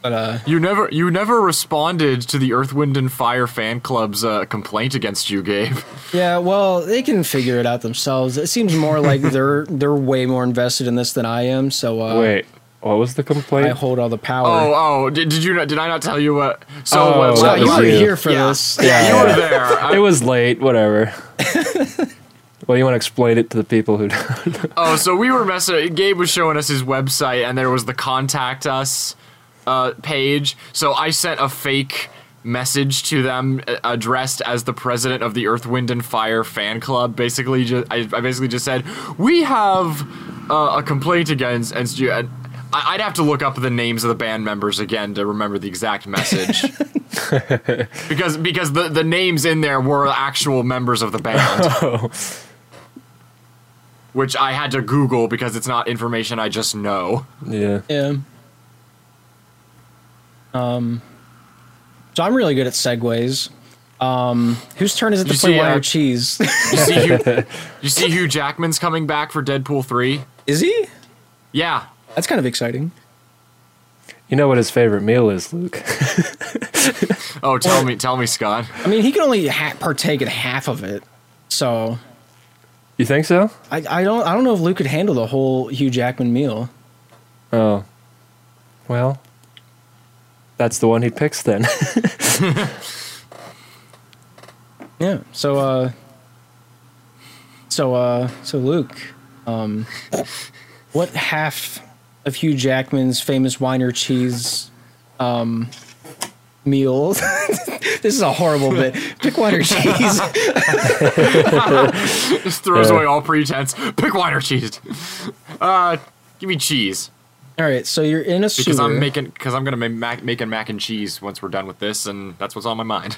but uh,
You never you never responded to the Earth, Wind, and Fire fan club's uh, complaint against you, Gabe.
Yeah, well, they can figure it out themselves. It seems more like they're they're way more invested in this than I am. So uh,
Wait, what was the complaint?
I hold all the power.
Oh, oh, did, did you not, did I not tell you what? So
Oh,
what,
that
what-
you were
you.
here for
yeah,
this.
Yeah, you were there. I-
it was late, whatever. well, you want to explain it to the people who don't?
Oh, so we were messing. Gabe was showing us his website, and there was the contact us uh, page. So I sent a fake message to them uh, addressed as the president of the Earth, Wind, and Fire fan club. Basically, just, I, I basically just said we have uh, a complaint against against you. And I- I'd have to look up the names of the band members again to remember the exact message. because because the, the names in there were actual members of the band.
Oh,
which I had to Google because it's not information I just know.
yeah.
Yeah. Um. So I'm really good at segues. Um, whose turn is it to
You
play
see,
wire
uh,
cheese?
You see Hugh, you see Hugh Jackman's coming back for Deadpool 3?
is he?
Yeah.
That's kind of exciting.
You know what his favorite meal is, Luke?
Oh, tell me, tell me, Scott.
I mean, he can only ha- partake in half of it. So
You think so?
I, I don't I don't know if Luke could handle the whole Hugh Jackman meal.
Oh. Well, that's the one he picks then.
Yeah. So uh so uh so Luke, um what half of Hugh Jackman's famous winer cheese um meal this is a horrible bit. Pick wine or cheese.
Just throws
Yeah.
away all pretense. Pick wine or cheese. Uh, give me cheese
All right, so you're in a
because
sewer.
I'm making because I'm gonna make mac, making mac and cheese once we're done with this, and that's what's on my mind.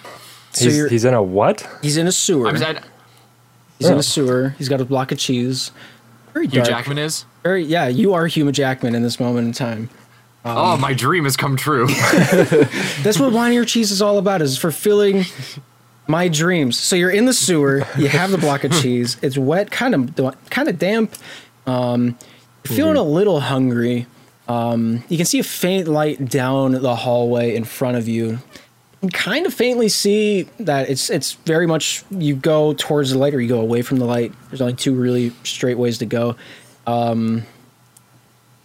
so
he's,
you're,
he's in a what?
he's in a sewer.
I'm sad.
he's in
Oh.
a sewer. He's got a block of cheese. Very
Hugh
dark.
Jackman is.
Very yeah, you are Hugh Jackman in this moment in time.
oh, my dream has come true.
That's what wine or cheese is all about. Is fulfilling my dreams. So you're in the sewer. You have the block of cheese. It's wet, kind of kind of damp. Um, you're feeling a little hungry. Um, you can see a faint light down the hallway in front of you. Kind of faintly see that it's it's very much you go towards the light or you go away from the light. There's only two really straight ways to go. Um,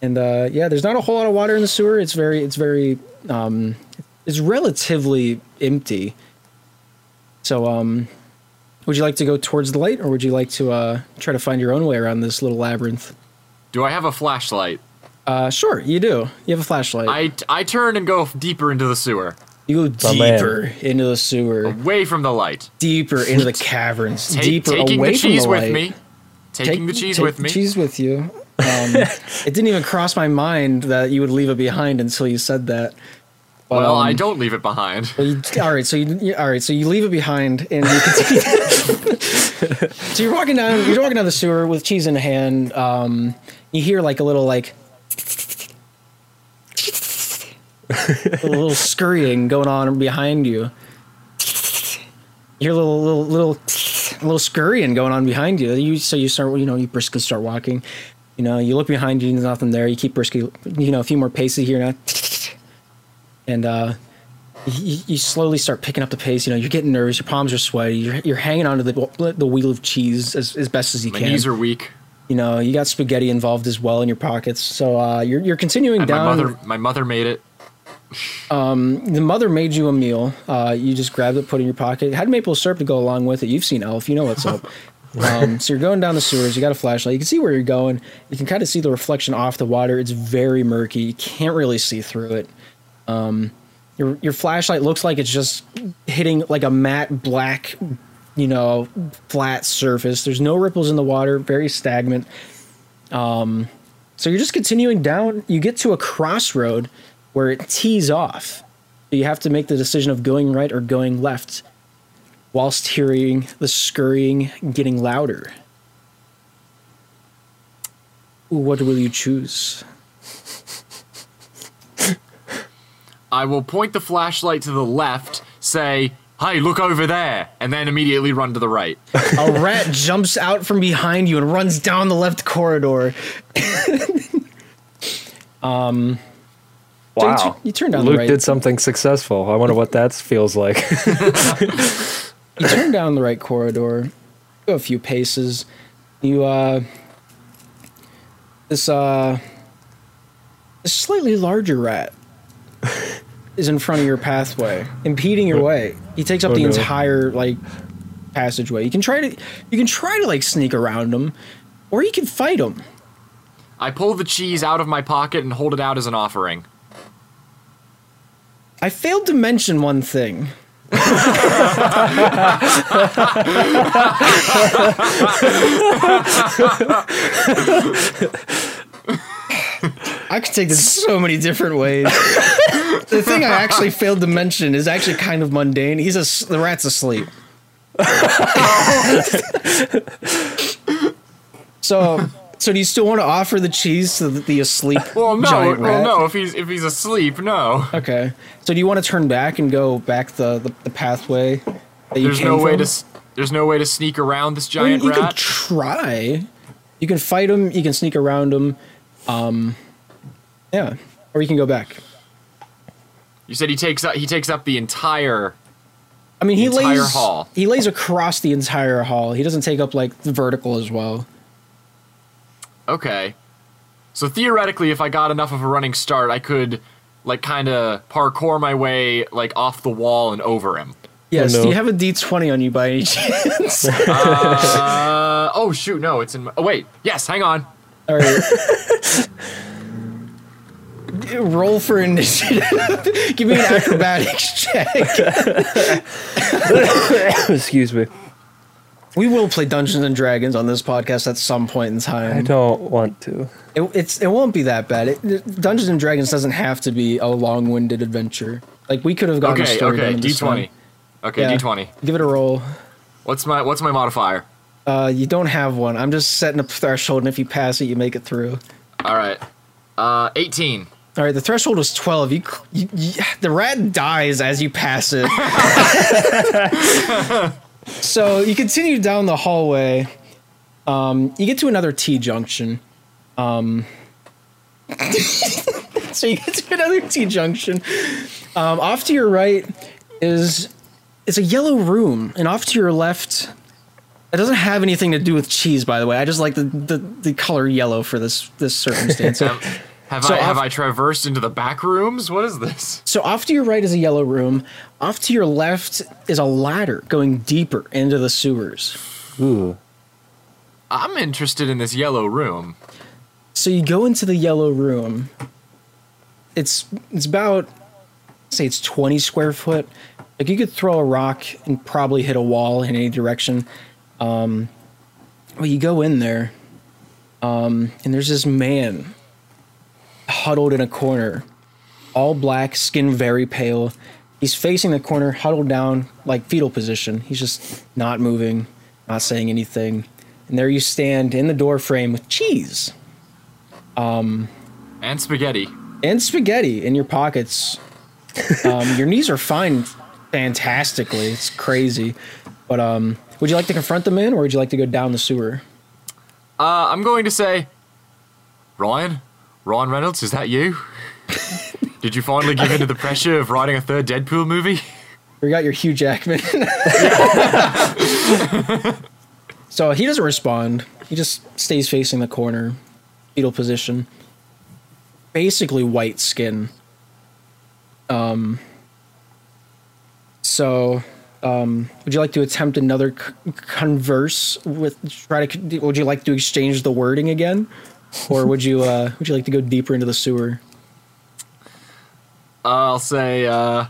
and uh, yeah, there's not a whole lot of water in the sewer. It's very it's very um, it's relatively empty. So, um, would you like to go towards the light, or would you like to uh, try to find your own way around this little labyrinth?
Do I have a flashlight?
Uh, sure, you do. You have a flashlight.
I I turn and go deeper into the sewer,
you go
My man.
deeper into the sewer,
away from the light.
deeper into the caverns,
Ta-
deeper
taking
away
the
from
cheese
the
with me. Taking
Take-
the cheese
take
with
the
me.
Cheese with you. Um, it didn't even cross my mind that you would leave it behind until you said that.
Well, I
Um,
don't leave it behind.
Well, you, all right, so you, you all right, so you leave it behind, and you continue. so you're walking down, you're walking down the sewer with cheese in hand. Um, you hear like a little like a little scurrying going on behind you. You hear a little little little little scurrying going on behind you. You so you start you know you briskly start walking. You know you look behind you, there's nothing there. You keep briskly you know a few more paces here now, and uh, you, you slowly start picking up the pace. You know, you're getting nervous. Your palms are sweaty. You're, you're hanging onto the the wheel of cheese as, as best as you
My
can.
knees are weak.
you know, you got spaghetti involved as well in your pockets. So uh, you're you're continuing
And my
down.
mother, my mother made it.
The mother made you a meal. Uh, you just grabbed it, put it in your pocket. It had maple syrup to go along with it. You've seen Elf. You know what's up. Um, so you're going down the sewers. You got a flashlight. You can see where you're going. You can kind of see the reflection off the water. It's very murky. You can't really see through it. Um, your your flashlight looks like it's just hitting like a matte black, you know, flat surface. There's no ripples in the water. Very stagnant. Um, so you're just continuing down. You get to a crossroad where it tees off. You have to make the decision of going right or going left, whilst hearing the scurrying getting louder. What will you choose?
I will point the flashlight to the left, say, "Hey, look over there," and then immediately run to the right.
A rat jumps out from behind you and runs down the left corridor. You, um,
Wow.
tu- you turn down the
Luke
right.
did something successful. I wonder what that feels like.
you turn down the right corridor, go a few paces. You uh this uh this slightly larger rat is in front of your pathway, impeding your way. He takes up
Oh,
the
no.
entire like passageway. You can try to you can try to like sneak around him, or you can fight him.
I pull the cheese out of my pocket and hold it out as an offering.
I failed to mention one thing. I could take this so many different ways. the thing I actually failed to mention is actually kind of mundane. He's a the rat's asleep. so, so do you still want to offer the cheese to the, the asleep
Well, no,
giant
well, no. If he's if he's asleep, no.
Okay. So do you want to turn back and go back the the, the pathway that you
There's
came
no way
from?
to there's no way to sneak around this
I mean,
giant
you can
rat.
try. You can fight him. You can sneak around him. Um, yeah, or you can go back.
you said he takes up he takes up the entire.
I mean, he
entire
lays
hall.
he lays across the entire hall. He doesn't take up like the vertical as well.
Okay. So theoretically, if I got enough of a running start, I could like kind of parkour my way like off the wall and over him.
Yes.
no.
Do you have a D twenty on you by any chance?
Uh, oh shoot, no, it's in. My, oh wait, yes, hang on.
All right. Roll for initiative. Give me an acrobatics check.
Excuse me.
We will play Dungeons and Dragons on this podcast at some point in time.
I don't want to.
It, it's it won't be that bad. It, Dungeons and Dragons doesn't have to be a long-winded adventure. Like we could have gotten a
Okay,
story done
okay, D
this
twenty. Okay,
Yeah.
D twenty.
Give it a roll.
What's my what's my modifier?
Uh, you don't have one. I'm just setting up threshold, and if you pass it, you make it through.
All right, uh, eighteen.
All right, the threshold was 12. You, you, you the rat dies as you pass it. so you continue down the hallway. Um, you get to another T junction. Um, so you get to another T junction. Um, off to your right is it's a yellow room, and off to your left. It doesn't have anything to do with cheese, by the way. I just like the, the, the color yellow for this this circumstance.
Have
So
I have I traversed into the back rooms? What is this?
So off to your right is a yellow room. Off to your left is a ladder going deeper into the sewers.
Ooh.
I'm interested in this yellow room.
So you go into the yellow room. It's it's about say it's 20 square foot. Like you could throw a rock and probably hit a wall in any direction. Um well you go in there. Um and there's this man huddled in a corner. all black, skin very pale. He's facing the corner, huddled down, like fetal position. He's just not moving, not saying anything. And there you stand in the door frame with cheese
And spaghetti.
and spaghetti in your pockets. Um, your knees are fine fantastically. It's crazy. But um, would you like to confront the man or would you like to go down the sewer?
Uh, I'm going to say, Ryan, Ryan Reynolds, is that you? Did you finally give in to the pressure of writing a third Deadpool movie?
We got your Hugh Jackman. so he doesn't respond. He just stays facing the corner, fetal position. Basically white skin. Um. So, um, would you like to attempt another c- converse with try to? Would you like to exchange the wording again, or would you? Uh, would you like to go deeper into the sewer?
I'll say, uh,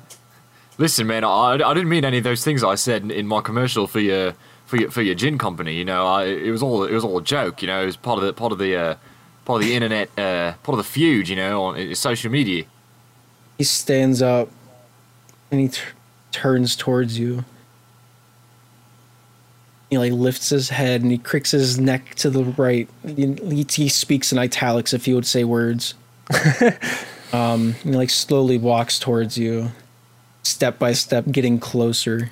listen, man, I, I didn't mean any of those things I said in, in my commercial for your for your for your gin company. You know, I, it was all it was all a joke. You know, it was part of the part of the uh, part of the internet, uh, part of the feud. You know, on social media.
He stands up and he t- turns towards you. He like lifts his head and he cricks his neck to the right. He, he, he speaks in italics if he would say words. um, he like slowly walks towards you, step by step, getting closer.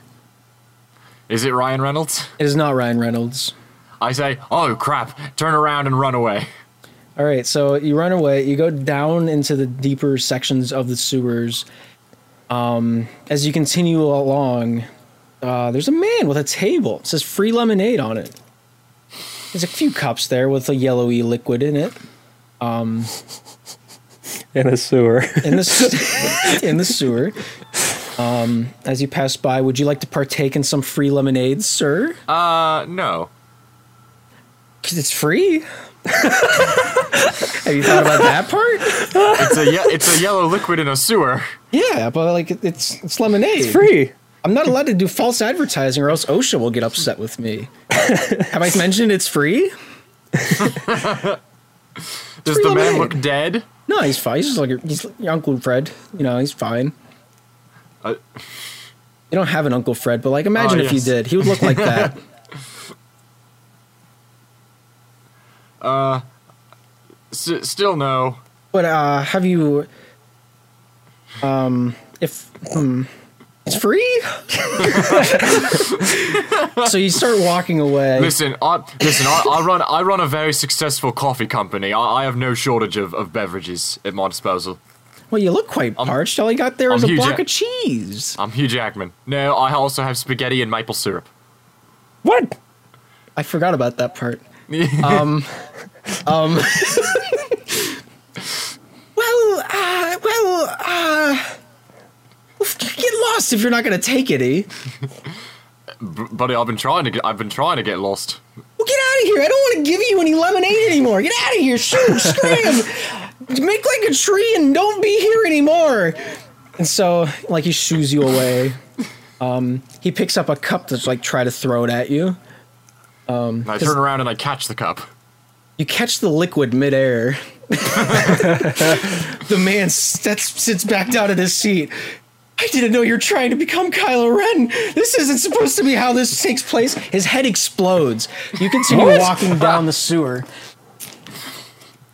Is it Ryan Reynolds?
It is not Ryan Reynolds.
I say, oh crap! Turn around and run away.
All right, so you run away. You go down into the deeper sections of the sewers. Um, as you continue along, uh, there's a man with a table. It says free lemonade on it. There's a few cups there with a yellowy liquid in it.
in a sewer.
In the in the sewer. Um, as you pass by, would you like to partake in some free lemonade, sir?
Uh, no.
'Cause it's free. Have you thought about that part?
It's a ye- it's a yellow liquid in a sewer.
Yeah, but like it's it's lemonade.
It's free.
I'm not allowed to do false advertising or else OSHA will get upset with me. Have I mentioned it's free?
Does the man look dead?
No, he's fine. He's just like he's your Uncle Fred. You know, he's fine.
Uh,
You don't have an Uncle Fred, but like imagine
Oh,
if
yes.
you did. He would look like that.
s- still no.
but uh have you um if hmm, it's free? so you start walking away.
Listen, I listen. I, I run I run a very successful coffee company. I, I have no shortage of, of beverages at my disposal.
Well, you look quite I'm, parched. All you got there is
I'm
a
Hugh
block
Jack-
of cheese.
I'm Hugh Jackman. No, I also have spaghetti and maple syrup.
What?
I forgot about that part. um, um. well, uh, well, uh, lost if you're not gonna take it, eh?
Buddy, I've been trying to get I've been trying to get lost.
Well, get out of here! I don't want to give you any lemonade anymore. Get out of here! Shoot! Scram! Make like a tree and don't be here anymore. And so, like, he shoos you away. Um, he picks up a cup to like try to throw it at you.
And I turn around and I catch the cup.
You catch the liquid midair. the man sits, sits back down in his seat. I didn't know you're trying to become Kylo Ren. This isn't supposed to be how this takes place. His head explodes. You continue walking down the sewer.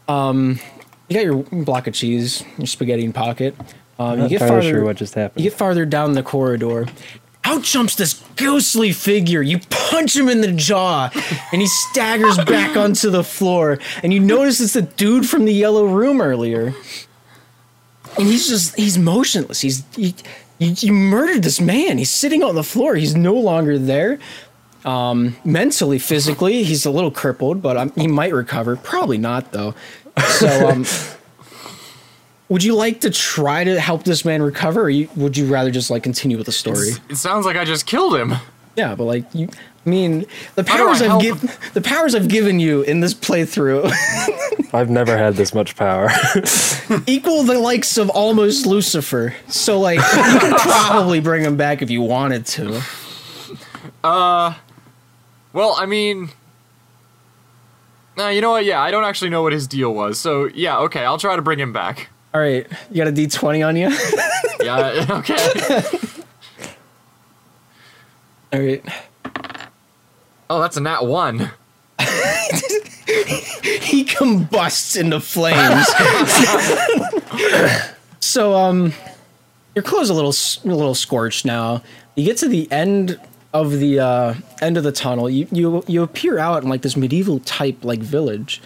Um, you got your block of cheese, your spaghetti in pocket. Um, you
Not
get farther.
sure what just happened.
You get farther down the corridor. Out jumps this ghostly figure. You punch him in the jaw, and he staggers back onto the floor. And you notice it's the dude from the yellow room earlier. And he's just, he's motionless. He's, he, you, you murdered this man. He's sitting on the floor. He's no longer there. Um, mentally, physically, he's a little crippled, but um, he might recover. Probably not, though. So, um, would you like to try to help this man recover, or you, would you rather just like continue with the story?
It sounds like I just killed him.
Yeah, but like you, I mean, the powers
I
I've
help?
given the powers I've given you in this playthrough
I've never had this much power.
equal the likes of almost Lucifer. So like you could probably bring him back if you wanted to.
Uh well, I mean, nah, you know what? Yeah, I don't actually know what his deal was. So yeah, okay, I'll try to bring him back.
All right, you got a D twenty on you.
Yeah. Okay.
All right.
Oh, that's a nat one.
he combusts into flames. so, um, your clothes a little a little scorched now. You get to the end of the uh, end of the tunnel. You you you appear out in like this medieval type like village.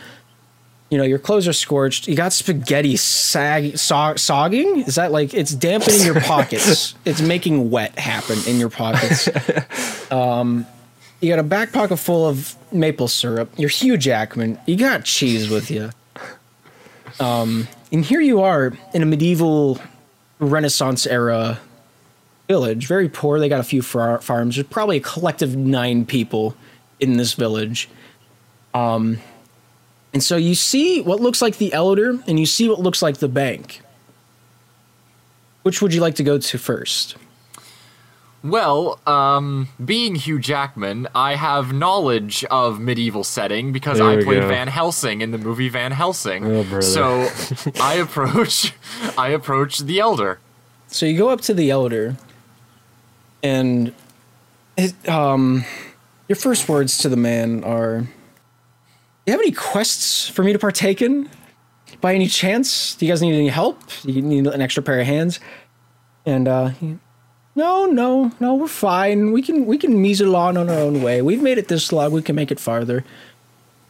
You know, your clothes are scorched. You got spaghetti sag so- sogging. Is that like it's dampening your pockets? it's making wet happen in your pockets. You got a back pocket full of maple syrup. You're Hugh Jackman. You got cheese with you. Um, and here you are in a medieval Renaissance era village. Very poor. They got a few far- farms. There's probably a collective nine people in this village. Um, and so you see what looks like the elder, and you see what looks like the bank. Which would you like to go to first?
Well, um, being Hugh Jackman, I have knowledge of medieval setting because
There
I played
go.
Van Helsing in the movie Van Helsing.
Oh.
So I approach, I approach the elder.
So you go up to the elder, and it, um, your first words to the man are, "Do you have any quests for me to partake in? By any chance, do you guys need any help? Do you need an extra pair of hands?" And uh, he, no, no, no, we're fine. We can we can measle on on our own way. We've made it this long. We can make it farther.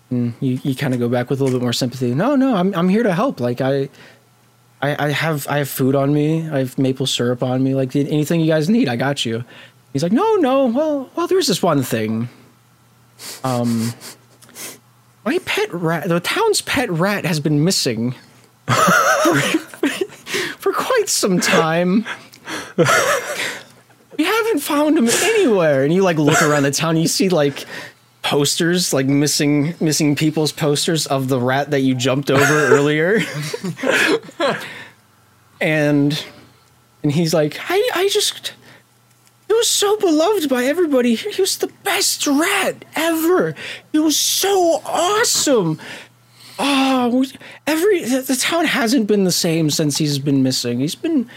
And you, you kind of go back with a little bit more sympathy. No, no, I'm I'm here to help. Like I, I, I have I have food on me. I have maple syrup on me. Like anything you guys need, I got you. He's like, no, no. Well, well, there's this one thing. Um, my pet rat, the town's pet rat, has been missing for, for quite some time. Haven't found him anywhere. And you like look around the town. You see like posters, like missing missing people's posters of the rat that you jumped over earlier. and and he's like, I I just he was so beloved by everybody. He was the best rat ever. He was so awesome. Oh, every the, the town hasn't been the same since he's been missing. He's been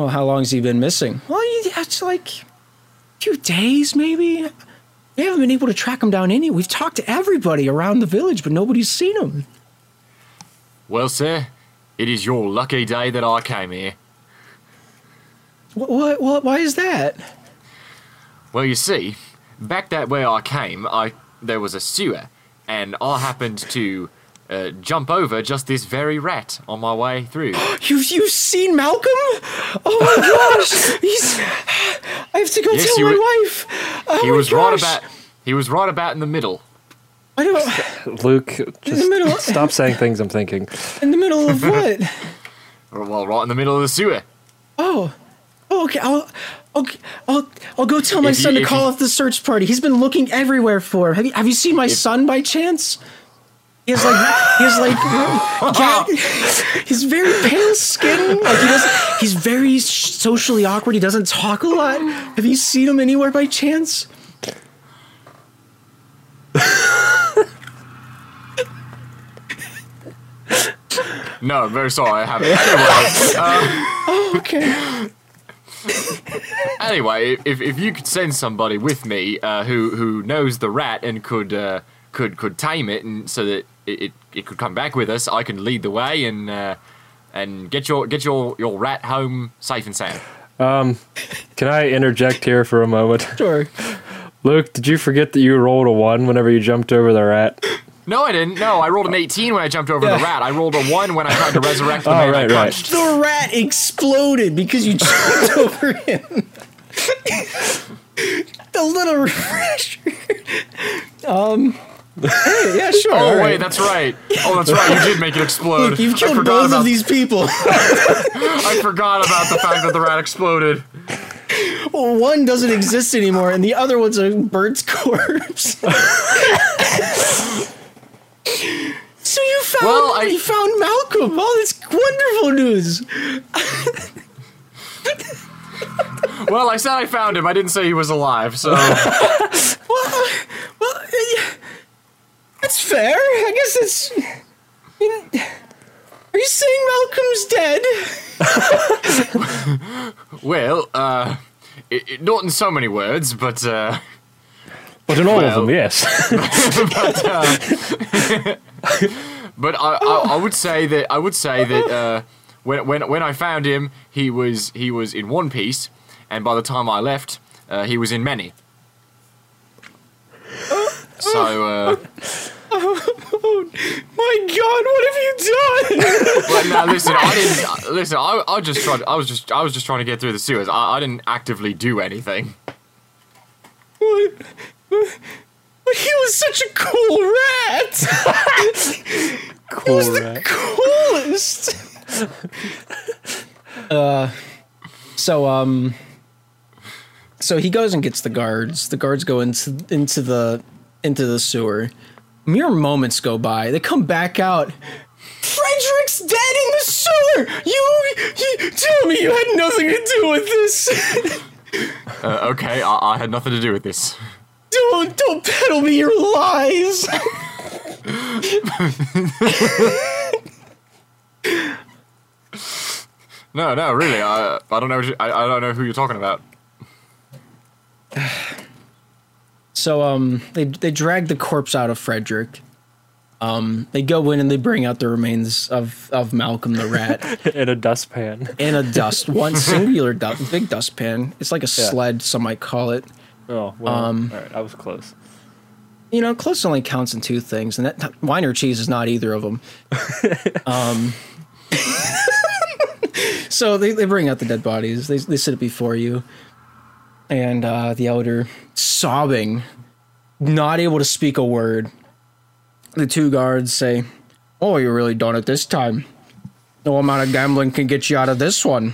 well, how long has he been missing? Well, he- it's like a few days, maybe. We haven't been able to track him down any. We've talked to everybody around the village, but nobody's seen him.
Well, sir, it is your lucky day that I came here.
What? What? what why is that?
Well, you see, back that way I came, I there was a sewer, and I happened to uh, jump over just this very rat on my way through.
You've you've seen Malcolm? Oh my gosh! He's. I have to go
Yes,
tell my
wa-
wife. Oh
he
my
was right about he was right about in the middle.
I don't.
Luke, just
middle.
stop saying things I'm thinking.
In the middle of what?
Well, right in the middle of the sewer.
Oh. Oh, okay. I'll. Okay, I'll I'll go tell my
If you-
son to call
you-
off the search party. He's been looking everywhere for him. Have you have you seen my son by chance? He has like he has like he's very pale skin. Like he does he's very socially awkward. He doesn't talk a lot. Have you seen him anywhere by chance?
No, very sorry, I haven't. Anyway, uh,
Okay.
anyway, if, if you could send somebody with me uh, who who knows the rat and could uh, could could tame it, and so that it, it, it could come back with us, I can lead the way and uh, and get your get your, your rat home safe and sound.
Can I interject here for a moment?
Sure.
Luke, did you forget that you rolled a one whenever you jumped over the rat?
No, I didn't. No, I rolled an 18 when I jumped over the rat. I rolled a 1 when I tried to resurrect the
Oh,
man
right,
I
right.
punched.
The rat exploded because you jumped over him. the little refresher. Um. Hey, yeah, sure.
Oh, wait,
right.
that's right. Oh, that's right. You did make it explode.
Look, you've killed both of these people.
I forgot about the fact that the rat exploded.
Well, one doesn't exist anymore, and the other one's a bird's corpse. so you found
Well, I-
you found Malcolm. All this wonderful news.
Well, I said I found him. I didn't say he was alive, so.
Well, well, uh, that's fair. I guess it's. Are you saying saying Malcolm's dead?
Well, uh, i i not in so many words, but uh,
But in all of them, yes.
but I, I, I would say that I would say that uh, when when when I found him, he was he was in one piece, and by the time I left, uh, he was in many. So, uh,
My God, what have you done?
but now listen, I didn't listen. I, I just tried. I was just I was just trying to get through the sewers. I, I didn't actively do anything.
What? But he was such a cool rat.
cool
was the
rat.
coolest. uh, so um, so he goes and gets the guards. The guards go into into the into the sewer. Mere moments go by. They come back out. Frederick's dead in the sewer. You, you tell me you had nothing to do with this.
Uh, okay, I, I had nothing to do with this.
don't don't peddle me your lies.
No, no, really. I I don't know. what you- I, I don't know who you're talking about.
So um they they drag the corpse out of Frederick. Um they go in and they bring out the remains of of Malcolm the rat
in a dustpan.
in a dust one singular du- big dustpan. It's like a
Yeah.
sled some might call it.
Oh, well,
Um,
all right, I was close.
You know, close only counts in two things and that wine or cheese is not either of them. um So they, they bring out the dead bodies. They they sit it before you. And uh the elder sobbing, not able to speak a word. The two guards say, Oh, you're really done it this time. No amount of gambling can get you out of this one.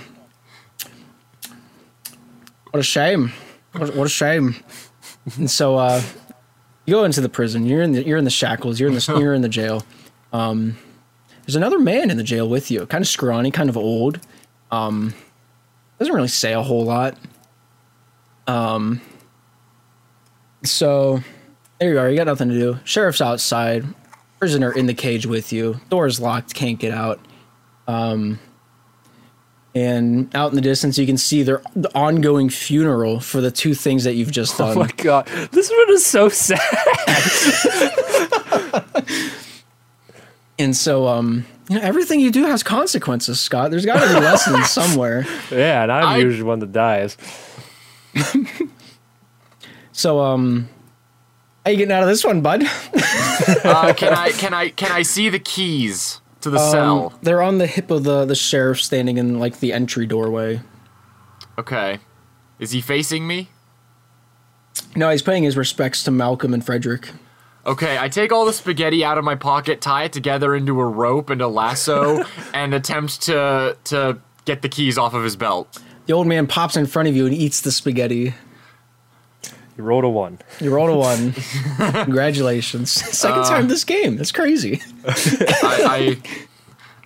What a shame. What, what a shame. And so uh you go into the prison. You're in the you're in the shackles. You're in the you're in the jail. Um, there's another man in the jail with you, kind of scrawny, kind of old. Um, doesn't really say a whole lot. Um, so there you are. You got nothing to do. Sheriff's outside. Prisoner in the cage with you. Door's locked. Can't get out. Um, and out in the distance, you can see their the ongoing funeral for the two things that you've just done.
Oh my god, this one is so sad.
And so, um, you know, everything you do has consequences, Scott. There's got to be lessons somewhere.
yeah, and I'm
I-
usually one that dies.
So, um, how you getting out of this one, bud?
Uh, can I can I can I see the keys to the
Um,
cell?
they're on the hip of the the sheriff, standing in like the entry doorway.
Okay. Is he facing me?
No, he's paying his respects to Malcolm and Frederick.
Okay, I take all the spaghetti out of my pocket, tie it together into a rope and a lasso, and attempt to to get the keys off of his belt.
The old man pops in front of you and eats the spaghetti.
You rolled a one.
You rolled a one. Congratulations. Second uh, time this game. That's crazy.
I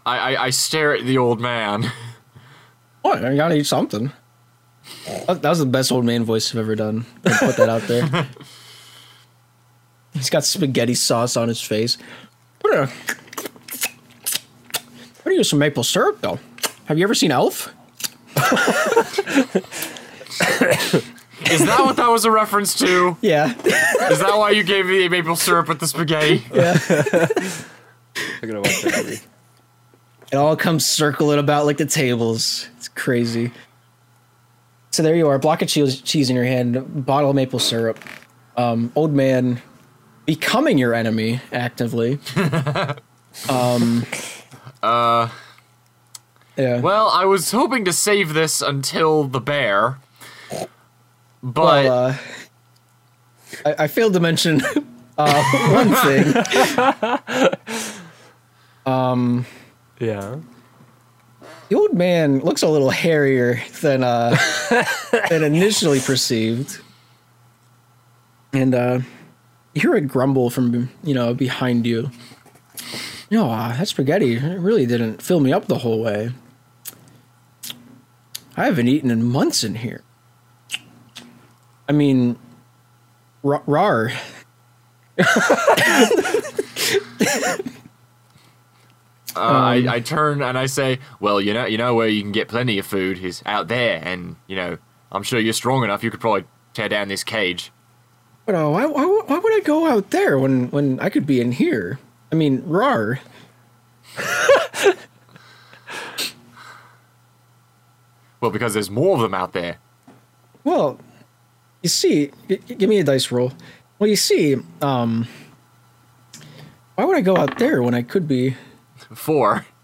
I, I, I, I stare at the old man.
What? I gotta eat something. That that was the best old man voice I've ever done. I'll put that out there. He's got spaghetti sauce on his face. What a. What are you some maple syrup though? Have you ever seen Elf?
Is that what that was a reference to?
Yeah.
Is that why you gave me maple syrup with the spaghetti? Yeah.
I'm gonna watch that movie.
It all comes circling about like the tables. It's crazy. So there you are, block of cheese, cheese in your hand, bottle of maple syrup. Um, old man becoming your enemy actively. um,
Uh,
yeah.
well, I was hoping to save this until the bear, but
Well, uh, I, I failed to mention uh, one thing. Um,
Yeah.
the old man looks a little hairier than uh, than initially perceived, and uh, you hear a grumble from you know behind you. Know, uh, that spaghetti it really didn't fill me up the whole way. I haven't eaten in months in here. I mean, ra- rar.
Uh, I, I turn and I say, "Well, you know, you know where you can get plenty of food is out there, and you know, I'm sure you're strong enough. You could probably tear down this cage."
But uh, why, why, why would I go out there when, when I could be in here? I mean, rar.
Well, because there's more of them out there.
Well, you see, g- give me a dice roll. Well, you see, um, why would I go out there when I could be?
Four.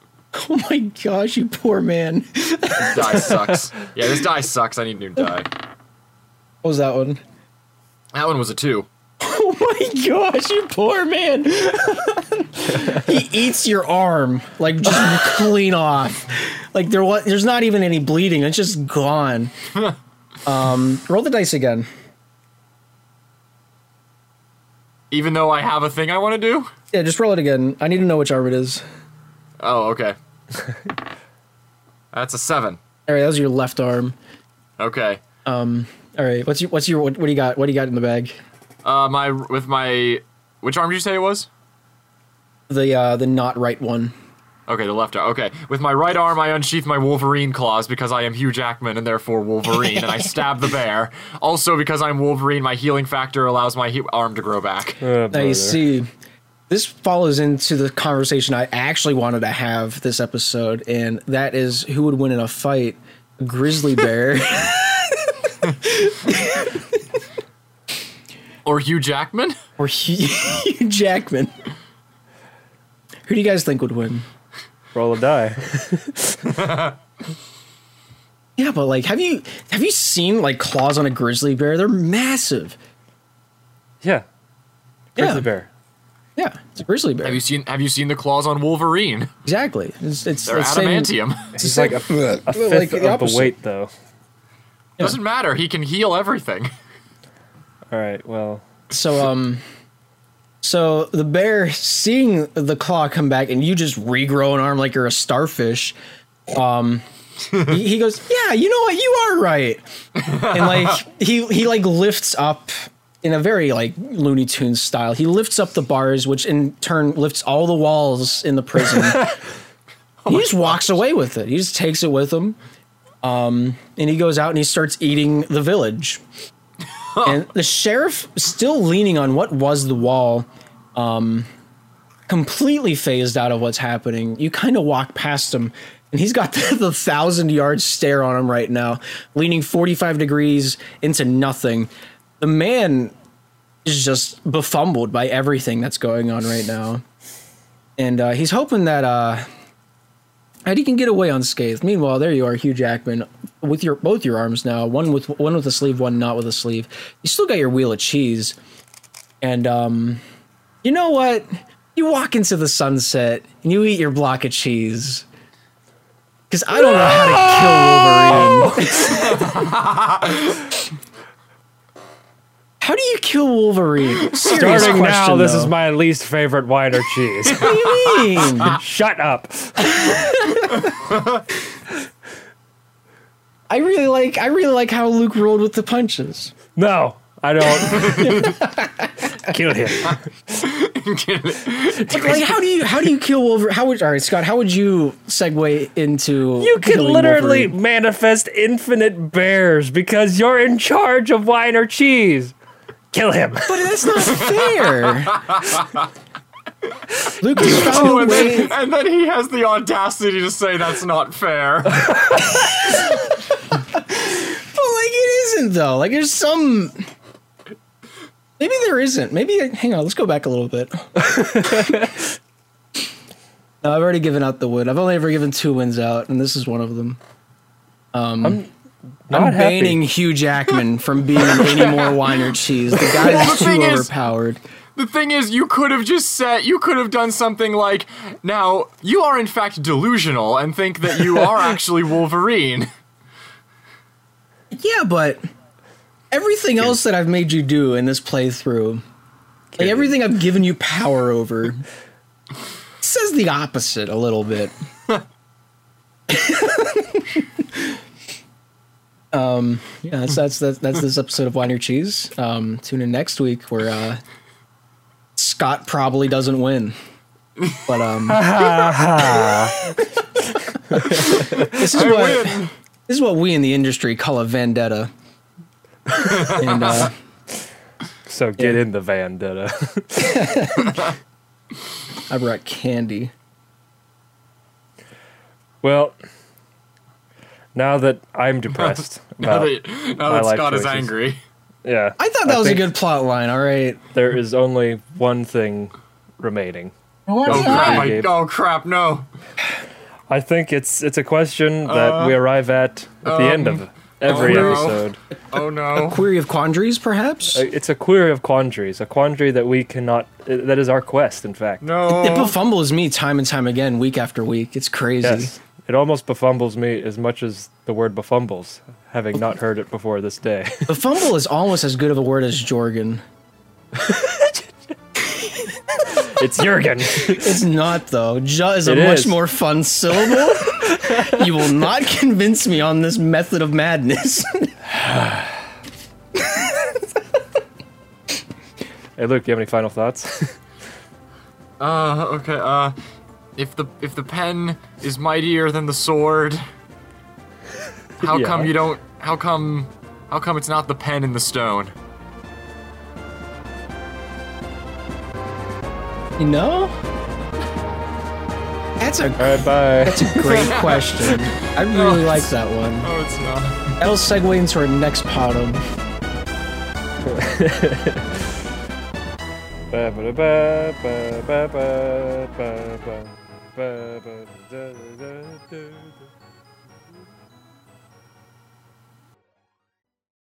Oh my gosh, you poor man.
This die sucks. Yeah, this die sucks. I need a new die.
What was that one?
That one was a two.
Oh my gosh, you poor man. he eats your arm, like just clean off. Like there was, there's not even any bleeding. It's just gone. Um, roll the dice again.
Even though I have a thing I want to do.
Yeah, just roll it again. I need to know which arm it is.
Oh, okay. That's a seven.
All right, that was your left arm.
Okay. Um.
All right, what's your what's your what, what do you got? What do you got in the bag?
Uh, my with my which arm did you say it was?
The uh the not right one.
Okay, the left arm. Okay, with my right arm, I unsheath my Wolverine claws because I am Hugh Jackman and therefore Wolverine, and I stab the bear. Also, because I'm Wolverine, my healing factor allows my he- arm to grow back.
Now you see, this follows into the conversation I actually wanted to have this episode, and that is who would win in a fight, a grizzly bear
Or Hugh Jackman?
or Hugh Jackman. Who do you guys think would win?
Roll a die.
Yeah, but like, have you have you seen like claws on a grizzly bear? They're massive.
Yeah. Grizzly
Yeah.
bear.
Yeah, it's a grizzly bear.
Have you seen Have you seen the claws on Wolverine?
exactly. It's it's
They're
the same-
adamantium.
it's the
He's like
same-
a, a fifth
like the
of the weight, though.
Doesn't matter. He can heal everything.
All right. Well,
So um so the bear seeing the claw come back and you just regrow an arm like you're a starfish, um he, he goes, Yeah, you know what, you are right. And like he he like lifts up in a very like Looney Tunes style. He lifts up the bars, which in turn lifts all the walls in the prison. he just walks away with it. He just takes it with him. Um, and he goes out and he starts eating the village and the sheriff still leaning on what was the wall um completely phased out of what's happening. You kind of walk past him and he's got the, the thousand yard stare on him right now leaning 45 degrees into nothing. The man is just befumbled by everything that's going on right now. And uh, he's hoping that uh that he can get away unscathed. Meanwhile, there you are, Hugh Jackman, with your both your arms now, one with one with a sleeve, one not with a sleeve. You still got your wheel of cheese, and um, you know what? You walk into the sunset and you eat your block of cheese. Because I don't know how to kill Wolverine. how do you kill Wolverine? Serious
starting now, this
though.
is my least favorite wine or cheese.
What do you mean?
Shut up.
I really like I really like how Luke rolled with the punches.
No, I don't. Kill him.
But like, how do you how do you kill Wolverine? How would all right, Scott? How would you segue into
You can
killing
literally
Wolverine?
manifest infinite bears because you're in charge of wine or cheese. Kill him.
But that's not fair. Luke has found
Oh,
a
and
way.
then, and then he has the audacity to say that's not fair.
But like, it isn't though. Like, there's some. Maybe there isn't. Maybe hang on. Let's go back a little bit. no, I've already given out the win. I've only ever given two wins out, and this is one of them. Um, I'm,
not happy.
banning Hugh Jackman from being any more wine or cheese. The guy is
The
too
thing is-
overpowered.
The thing is, you could have just said, you could have done something like, now, you are in fact delusional and think that you are actually Wolverine.
Yeah, but everything else that I've made you do in this playthrough, like everything I've given you power over, says the opposite a little bit. um, yeah, that's that's that's, that's this episode of Wine or Cheese. Um, tune in next week where uh, Scott probably doesn't win. But um, this is
I
what
win.
this is what we in the industry call a vendetta. and uh,
so get
Yeah.
in the vendetta.
I brought candy.
well, now that I'm depressed
Now
about,
that, now
my
that
life
Scott is angry.
yeah,
I thought that was a good plot line. All right.
There is only one thing remaining.
Oh crap! I, oh crap! No.
I think it's it's a question that
Uh,
we arrive at at the end of every
oh no.
episode.
Oh no.
A query of quandaries, perhaps.
Uh, It's a query of quandaries, a quandary that we cannot. uh, That is our quest, in fact. No.
It
No.
befumbles me time and time again, week after week. It's crazy.
Yes, it almost befumbles me as much as the word befumbles, having not heard it before this day.
Befumble is almost as good of a word as Jorgen.
it's Jurgen.
It's not though. Ja is a
It
much
is.
more fun syllable. you will not convince me on this method of madness.
hey, Luke, do you have any final thoughts?
Uh. Okay. Uh. If the if the pen is mightier than the sword, how
Yeah.
come you don't? How come? How come it's not the pen and the stone?
you know? That's a
All right, bye.
that's a great question. I really like that one.
Oh, it's not.
That'll segue into our next PoDumb.
Ba ba ba ba ba ba ba ba ba da da da.